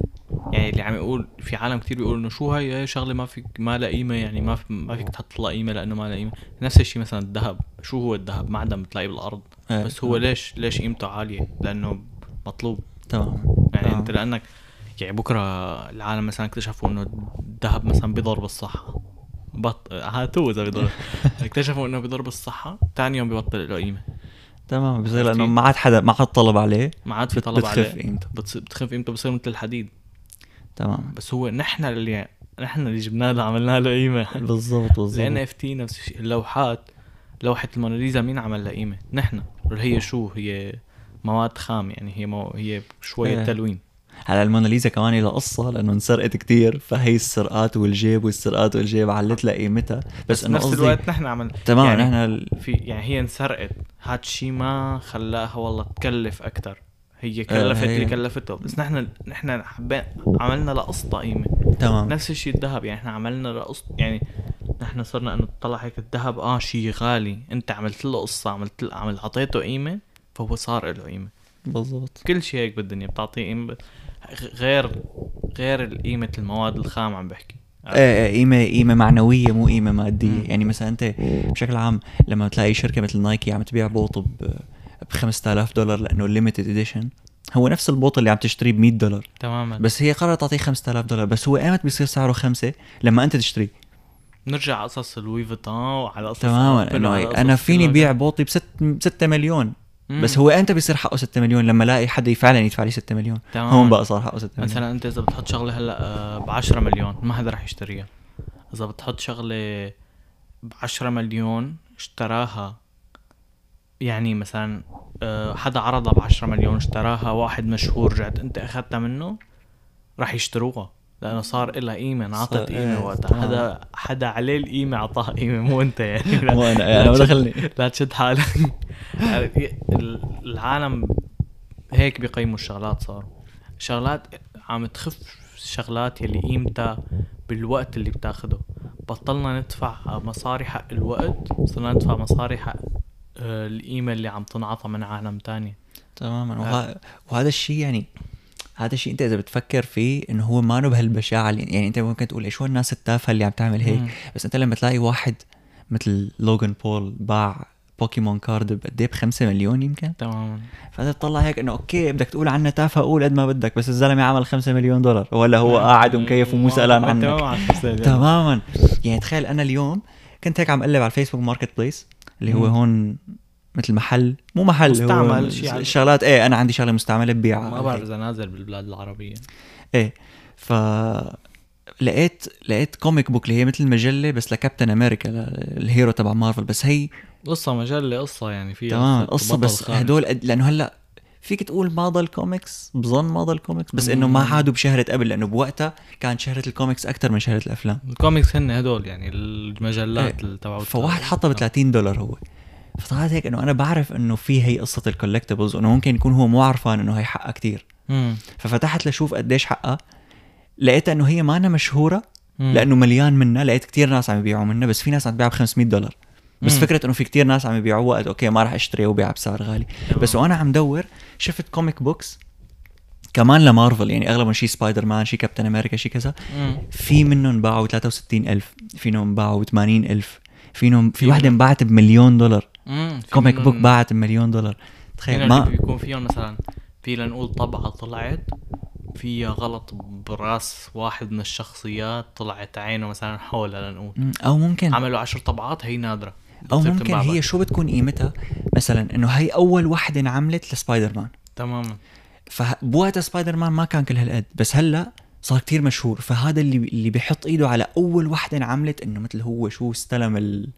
[SPEAKER 2] يعني اللي عم يقول في عالم كتير بيقولوا إنه شو هاي؟ هاي شغلة ما فيك ما لها قيمة يعني ما في ما فيك تحط لها قيمة لأنه ما لها قيمة. نفس الشيء مثلا الذهب. شو هو الذهب؟ معدن بتلاقيه بالأرض.
[SPEAKER 1] إيه.
[SPEAKER 2] بس هو ليش ليش قيمته عالية؟ لأنه مطلوب.
[SPEAKER 1] تمام.
[SPEAKER 2] يعني. أنت لأنك يعني بكرة العالم مثلا اكتشفوا إنه الذهب مثلا بيضر بالصحة. بط هاتوه إذا بيضر. [laughs] اكتشفوا إنه بيضر بالصحة ثاني يوم ببطل له قيمة.
[SPEAKER 1] تمام بصير
[SPEAKER 2] لأنه؟
[SPEAKER 1] ما عاد حدا ما عاد طلب عليه.
[SPEAKER 2] ما عاد في طلب
[SPEAKER 1] بتخف
[SPEAKER 2] عليه.
[SPEAKER 1] قيمته
[SPEAKER 2] بتص- بتخف قيمته بصير مثل الحديد.
[SPEAKER 1] تمام.
[SPEAKER 2] بس هو نحن اللي نحن اللي جبنا له عملنا له قيمة.
[SPEAKER 1] بالضبط ال
[SPEAKER 2] NFT بالضبط نفس الشيء. اللوحات لوحة الموناليزا مين عمل لها قيمة؟ نحن. هي شو؟ هي مواد خام يعني هي مو هي شوية
[SPEAKER 1] إيه.
[SPEAKER 2] تلوين.
[SPEAKER 1] على الموناليزا كمان لها قصة لأنه انسرقت كتير فهي السرقات والجيب والسرقات والجيب علت لها قيمتها. بس إنه
[SPEAKER 2] بنفس
[SPEAKER 1] قصدي
[SPEAKER 2] الوقت نحن عمل
[SPEAKER 1] تمام
[SPEAKER 2] يعني
[SPEAKER 1] نحن
[SPEAKER 2] في يعني هي انسرقت. هاد الشيء ما خلاها والله تكلف أكثر هي كلفت
[SPEAKER 1] هي-
[SPEAKER 2] اللي كلفته. بس نحن نحن حبينا عملنا لقسطة قيمة.
[SPEAKER 1] تمام.
[SPEAKER 2] نفس الشيء الذهب. يعني إحنا عملنا لقسط يعني نحن صرنا إنه تطلع هيك الذهب آه شيء غالي. أنت عملت له قصة عملت له عملت اعطيته قيمة فهو صار له قيمة.
[SPEAKER 1] بالضبط.
[SPEAKER 2] كل شيء هيك بالدنيا بتعطيه قيمة. غير غير قيمه المواد الخام عم بحكي.
[SPEAKER 1] إيه إيه قيمة قيمة معنوية مو قيمة مادية.
[SPEAKER 2] مم.
[SPEAKER 1] يعني مثلا أنت بشكل عام لما تلاقي شركة مثل نايكي عم تبيع بوط ب ب 5000 دولار لأنه limited edition هو نفس البوط اللي عم تشتريه ب 100 دولار.
[SPEAKER 2] تماما.
[SPEAKER 1] بس هي قررت تعطيه 5000 دولار. بس هو ايمت بيصير سعره خمسة لما أنت تشتريه.
[SPEAKER 2] نرجع قصص لوي فيتون وعلى قصص
[SPEAKER 1] تماما.
[SPEAKER 2] إنه
[SPEAKER 1] أنا فيني بيع. بوطي ب 6 مليون.
[SPEAKER 2] مم.
[SPEAKER 1] بس هو إمتى بيصير حقه 6 مليون؟ لما الاقي حدا فعلا يدفع لي 6 مليون.
[SPEAKER 2] تمام.
[SPEAKER 1] هون بقى صار حقه 6 مليون.
[SPEAKER 2] مثلا أنت إذا بتحط شغلة هلأ ب 10 مليون ما حدا رح يشتريها. إذا بتحط شغلة ب 10 مليون اشتراها يعني مثلا آه، حدا عرضها ب 10 مليون اشتراها واحد مشهور رجعت أنت أخذتها منه رح يشتروها. لأنه صار لها قيمة انعطت
[SPEAKER 1] صار-
[SPEAKER 2] قيمة
[SPEAKER 1] إيه،
[SPEAKER 2] وقتها. حدا حدا عليه القيمة اعطاها قيمة. مو أنت يعني. لا- [laughs]
[SPEAKER 1] مو أنا
[SPEAKER 2] تشد-
[SPEAKER 1] دخلني.
[SPEAKER 2] لا تشد حالك. ال- [laughs] العالم هيك بيقيموا الشغلات صاروا. شغلات عم تخف شغلات يلي قيمتها بالوقت اللي بتاخده. بطلنا ندفع مصاري حق الوقت صرنا ندفع مصاري حق آه، القيمة اللي عم تنعطى من عالم تاني.
[SPEAKER 1] تماما. وه... وهذا الشيء يعني هذا الشيء انت اذا بتفكر فيه انه هو ما بهالبشاعة اللي- يعني انت ممكن تقول إيش هو الناس التافهة اللي عم تعمل هيك؟
[SPEAKER 2] مم.
[SPEAKER 1] بس انت لما تلاقي واحد مثل لوغان بول باع Pokémon card بقد إيه؟ ب 5 مليون يمكن؟
[SPEAKER 2] تماما.
[SPEAKER 1] فأنت تطلع هيك إنه okay بدك تقول عنا تافه قول قد ما بدك بس الزلمة عمل 5 مليون دولار ولا هو قاعد ومكيف ومو سألان عنك. تماما يعني تخيل أنا اليوم كنت هيك عم أقلب على ال Facebook Marketplace اللي هو. هون مثل محل مو محل
[SPEAKER 2] مستعمل
[SPEAKER 1] هو شغلات إيه أنا عندي شغلة مستعملة ببيعها
[SPEAKER 2] ما بعرف إذا نازل بالبلاد العربية.
[SPEAKER 1] إيه. ف لقيت لقيت comic book اللي هي مثل مجله بس لكابتن أمريكا ال hero تبع مارفل. بس هي
[SPEAKER 2] قصة مجلة قصة يعني فيها
[SPEAKER 1] تمام
[SPEAKER 2] قصة
[SPEAKER 1] بس. هدول لأنه هلأ فيك تقول ما ضل كوميكس بظن ما ضل كوميكس بس إنه ما. عادوا بشهرة قبل لأنه بوقتها كانت شهرة الكوميكس أكثر من شهرة الأفلام.
[SPEAKER 2] الكوميكس هن هدول يعني المجلات
[SPEAKER 1] إيه.
[SPEAKER 2] اللي تبعوا
[SPEAKER 1] فواحد حطها ب 30 دولار هو. فطلعت هيك إنه أنا بعرف إنه في هي قصة ال collectibles وإنه ممكن يكون هو مو عرفان إنه هي حقها كتير.
[SPEAKER 2] مم.
[SPEAKER 1] ففتحت لشوف قديش حقها. لقيت إنه هي ما أنا مشهورة
[SPEAKER 2] مم.
[SPEAKER 1] لأنه مليان منها. لقيت كتير ناس عم يبيعوا منها بس في ناس عم تبيعها ب 500 دولار. بس
[SPEAKER 2] مم.
[SPEAKER 1] فكرة إنه في كتير ناس عم يبيعوها قلت okay ما راح اشتريها وبيعها بسعر غالي. بس وأنا عم دور شفت comic books كمان لمارفل. يعني أغلبهم شي سبايدر مان شي كابتن أمريكا شي كذا. في منهم باعوا 63000 فيهم باعوا 80000 فيهم في
[SPEAKER 2] في وحدة
[SPEAKER 1] انباعت بمليون دولار.
[SPEAKER 2] comic
[SPEAKER 1] book باعت بمليون دولار. تخيل ما
[SPEAKER 2] بيكون فيهم مثلا في لنقول طبعة طلعت فيها غلط براس واحد من الشخصيات طلعت عينه مثلا حولها لنقول.
[SPEAKER 1] أو ممكن.
[SPEAKER 2] عملوا عشر طبعات هي نادرة. أو
[SPEAKER 1] ممكن هي. شو بتكون قيمتها؟ مثلا إنه هي أول وحدة انعملت لسبايدر مان
[SPEAKER 2] تماما.
[SPEAKER 1] فبوقتها سبايدر مان ما كان كل هالقد بس هلأ صار كتير مشهور. فهذا اللي اللي بيحط إيده على أول وحدة انعملت إنه مثل هو شو استلم ال...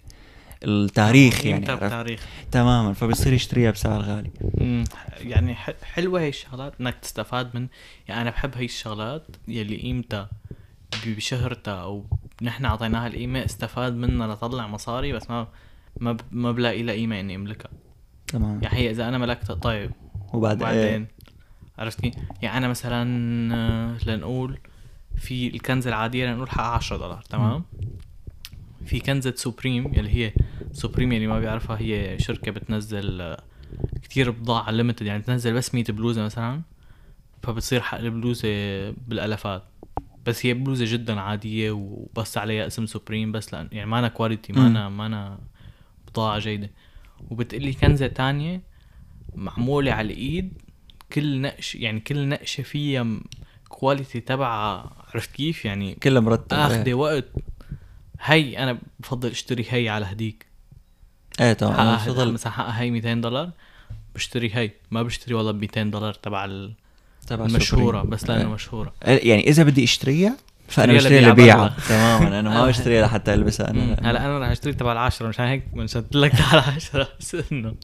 [SPEAKER 1] التاريخ يعني
[SPEAKER 2] قيمتها
[SPEAKER 1] عرفت؟
[SPEAKER 2] بالتاريخ
[SPEAKER 1] تماما فبصير يشتريها بسعر غالي.
[SPEAKER 2] مم. يعني ح- حلوة هي الشغلات إنك تستفاد من يعني أنا بحب هي الشغلات يلي قيمتها بشهرتها أو نحن أعطيناها القيمة استفاد منها لطلع مصاري بس ما ما ما بلاقي لها قيمة إني أملكها.
[SPEAKER 1] تمام.
[SPEAKER 2] يعني هي إذا أنا ملكتها طيب.
[SPEAKER 1] وبعد
[SPEAKER 2] وبعدين؟ عرفت كيف؟ يعني أنا مثلا آه، لنقول في الكنزة العادية لنقول حقها 10 دولار تمام؟ في كنزة Supreme يلي هي Supreme اللي ما بيعرفها هي شركة بتنزل آه، كتير بضاعة limited يعني بتنزل بس 100 بلوزة مثلا فبتصير حق البلوزة بالالافات بس هي بلوزة جدا عادية وبس عليها اسم Supreme بس لأن يعني مانا quality مانا مانا بضاعة جيدة. وبتقلي كنزة تانية معمولة على الإيد كل نقش يعني كل نقشة فيها quality تبعها عرفت كيف؟ يعني
[SPEAKER 1] كلها مرتب
[SPEAKER 2] آخذة وقت. هي أنا بفضل أشتري هي على هديك.
[SPEAKER 1] إيه
[SPEAKER 2] حقها
[SPEAKER 1] بفضل
[SPEAKER 2] مثلا حقها هي 200 دولار بشتري هي ما بشتري والله ب 200 دولار تبع ال-
[SPEAKER 1] تبع
[SPEAKER 2] المشهورة
[SPEAKER 1] Supreme.
[SPEAKER 2] بس لأنه
[SPEAKER 1] إيه.
[SPEAKER 2] مشهورة.
[SPEAKER 1] يعني إذا بدي أشتريها
[SPEAKER 2] فأنا
[SPEAKER 1] بشتري
[SPEAKER 2] لبيعها
[SPEAKER 1] تماما أنا ما [laughs] بشتريها لحتى
[SPEAKER 2] ألبسها.
[SPEAKER 1] أنا
[SPEAKER 2] هلا أنا رح أشتري تبع العشرة مشان هيك منشدت لك [laughs] على العشرة بس إنه.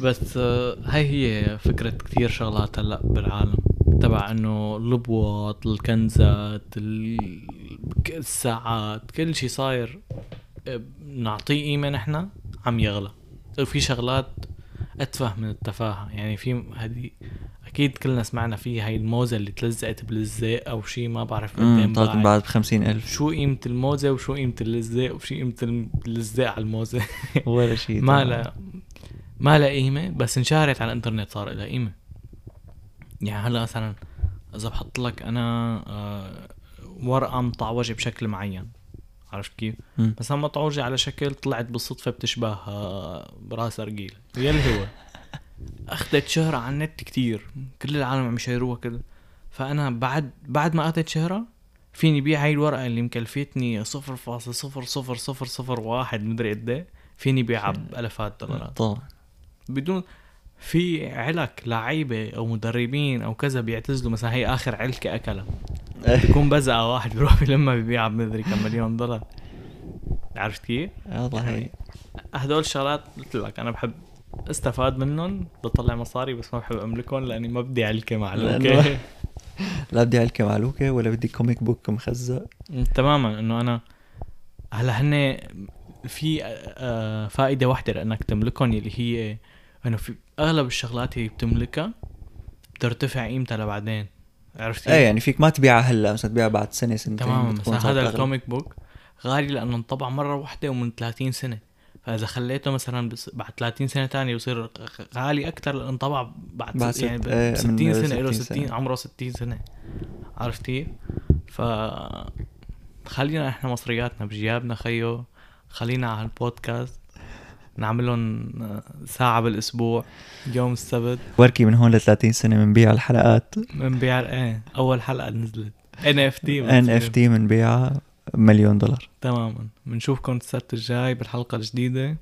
[SPEAKER 2] بس آه، هاي هي فكرة كتير شغلات هلا بالعالم. تبع إنه البواط الكنزات ال- الساعات كل شي صاير. آه، نعطيه قيمة نحن عم يغلى. وفي شغلات أتفه من التفاهة. يعني في هدي أكيد كلنا سمعنا فيها هاي الموزة اللي تلزقت بالزيق أو شي ما بعرف قدام
[SPEAKER 1] طلعت. بعد. ب 50000
[SPEAKER 2] شو قيمة الموزة وشو قيمة اللزاق وشو قيمة اللزاق على الموزة؟ [laughs]
[SPEAKER 1] ولا شيء
[SPEAKER 2] ما. لا ما لها قيمة بس انشهرت على الإنترنت صار لها قيمة. يعني هلا مثلا إذا بحط لك أنا آه، ورقة مطعوجة بشكل معين. عرفت كيف؟ بس هم مطعوجة على شكل طلعت بالصدفة بتشبه آه، برأس أرجيل. يلي هو. [laughs] أخذت شهرة على النت كتير. كل العالم عم يشيروها كده. فأنا بعد بعد ما أخذت شهرة فيني بيع هاي الورقة اللي مكلفتني صفر فاصل صفر صفر صفر صفر واحد مدري قد إيه. فيني بيعها [laughs] بألفات دولارات.
[SPEAKER 1] طبعا.
[SPEAKER 2] بدون في علك لعيبة أو مدربين أو كذا بيعتزلوا مثلا هي آخر علكة أكلها. بيكون بزقة واحد بيروح بلمها ببيعها بمدري كم مليون دولار. عرفت كيف؟
[SPEAKER 1] والله هي
[SPEAKER 2] هدول الشغلات قلت لك أنا بحب أستفاد منهم بطلع مصاري بس ما بحب أملكهم لأني ما بدي علكة معلوكه [laughs]
[SPEAKER 1] لا بدي علكة معلوكة ولا بدي comic book مخزق.
[SPEAKER 2] تماما إنه أنا هلأ هن في آه، فائدة واحدة لأنك تملكهم اللي هي إنه في أغلب الشغلات اللي بتملكها بترتفع قيمتها لبعدين عرفت
[SPEAKER 1] إيه يعني فيك ما تبيعها هلأ مثلا تبيعها بعد سنة سنتين بتكون
[SPEAKER 2] مثلا هذا.
[SPEAKER 1] ال
[SPEAKER 2] comic book غالي لأنه انطبع مرة واحدة ومن 30 سنة فإذا خليته مثلا بس بعد 30 سنة تانية يصير غالي أكثر لأنه انطبع بعد,
[SPEAKER 1] بعد
[SPEAKER 2] ست يعني
[SPEAKER 1] إيه،
[SPEAKER 2] 60
[SPEAKER 1] من
[SPEAKER 2] سنة له
[SPEAKER 1] 60
[SPEAKER 2] 60
[SPEAKER 1] سنة.
[SPEAKER 2] عمره 60 سنة عرفت كيف؟ ف خلينا إحنا مصرياتنا بجيابنا خيو خلينا على البودكاست نعملهم ساعة بالأسبوع يوم السبت.
[SPEAKER 1] بركي من هون ل 30 سنة بنبيع الحلقات.
[SPEAKER 2] بنبيع إيه أول حلقة نزلت. NFT
[SPEAKER 1] NFT بنبيعها مليون دولار.
[SPEAKER 2] تماما. بنشوفكم السبت الجاي بالحلقة الجديدة.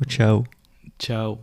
[SPEAKER 1] وتشاو.
[SPEAKER 2] تشاو.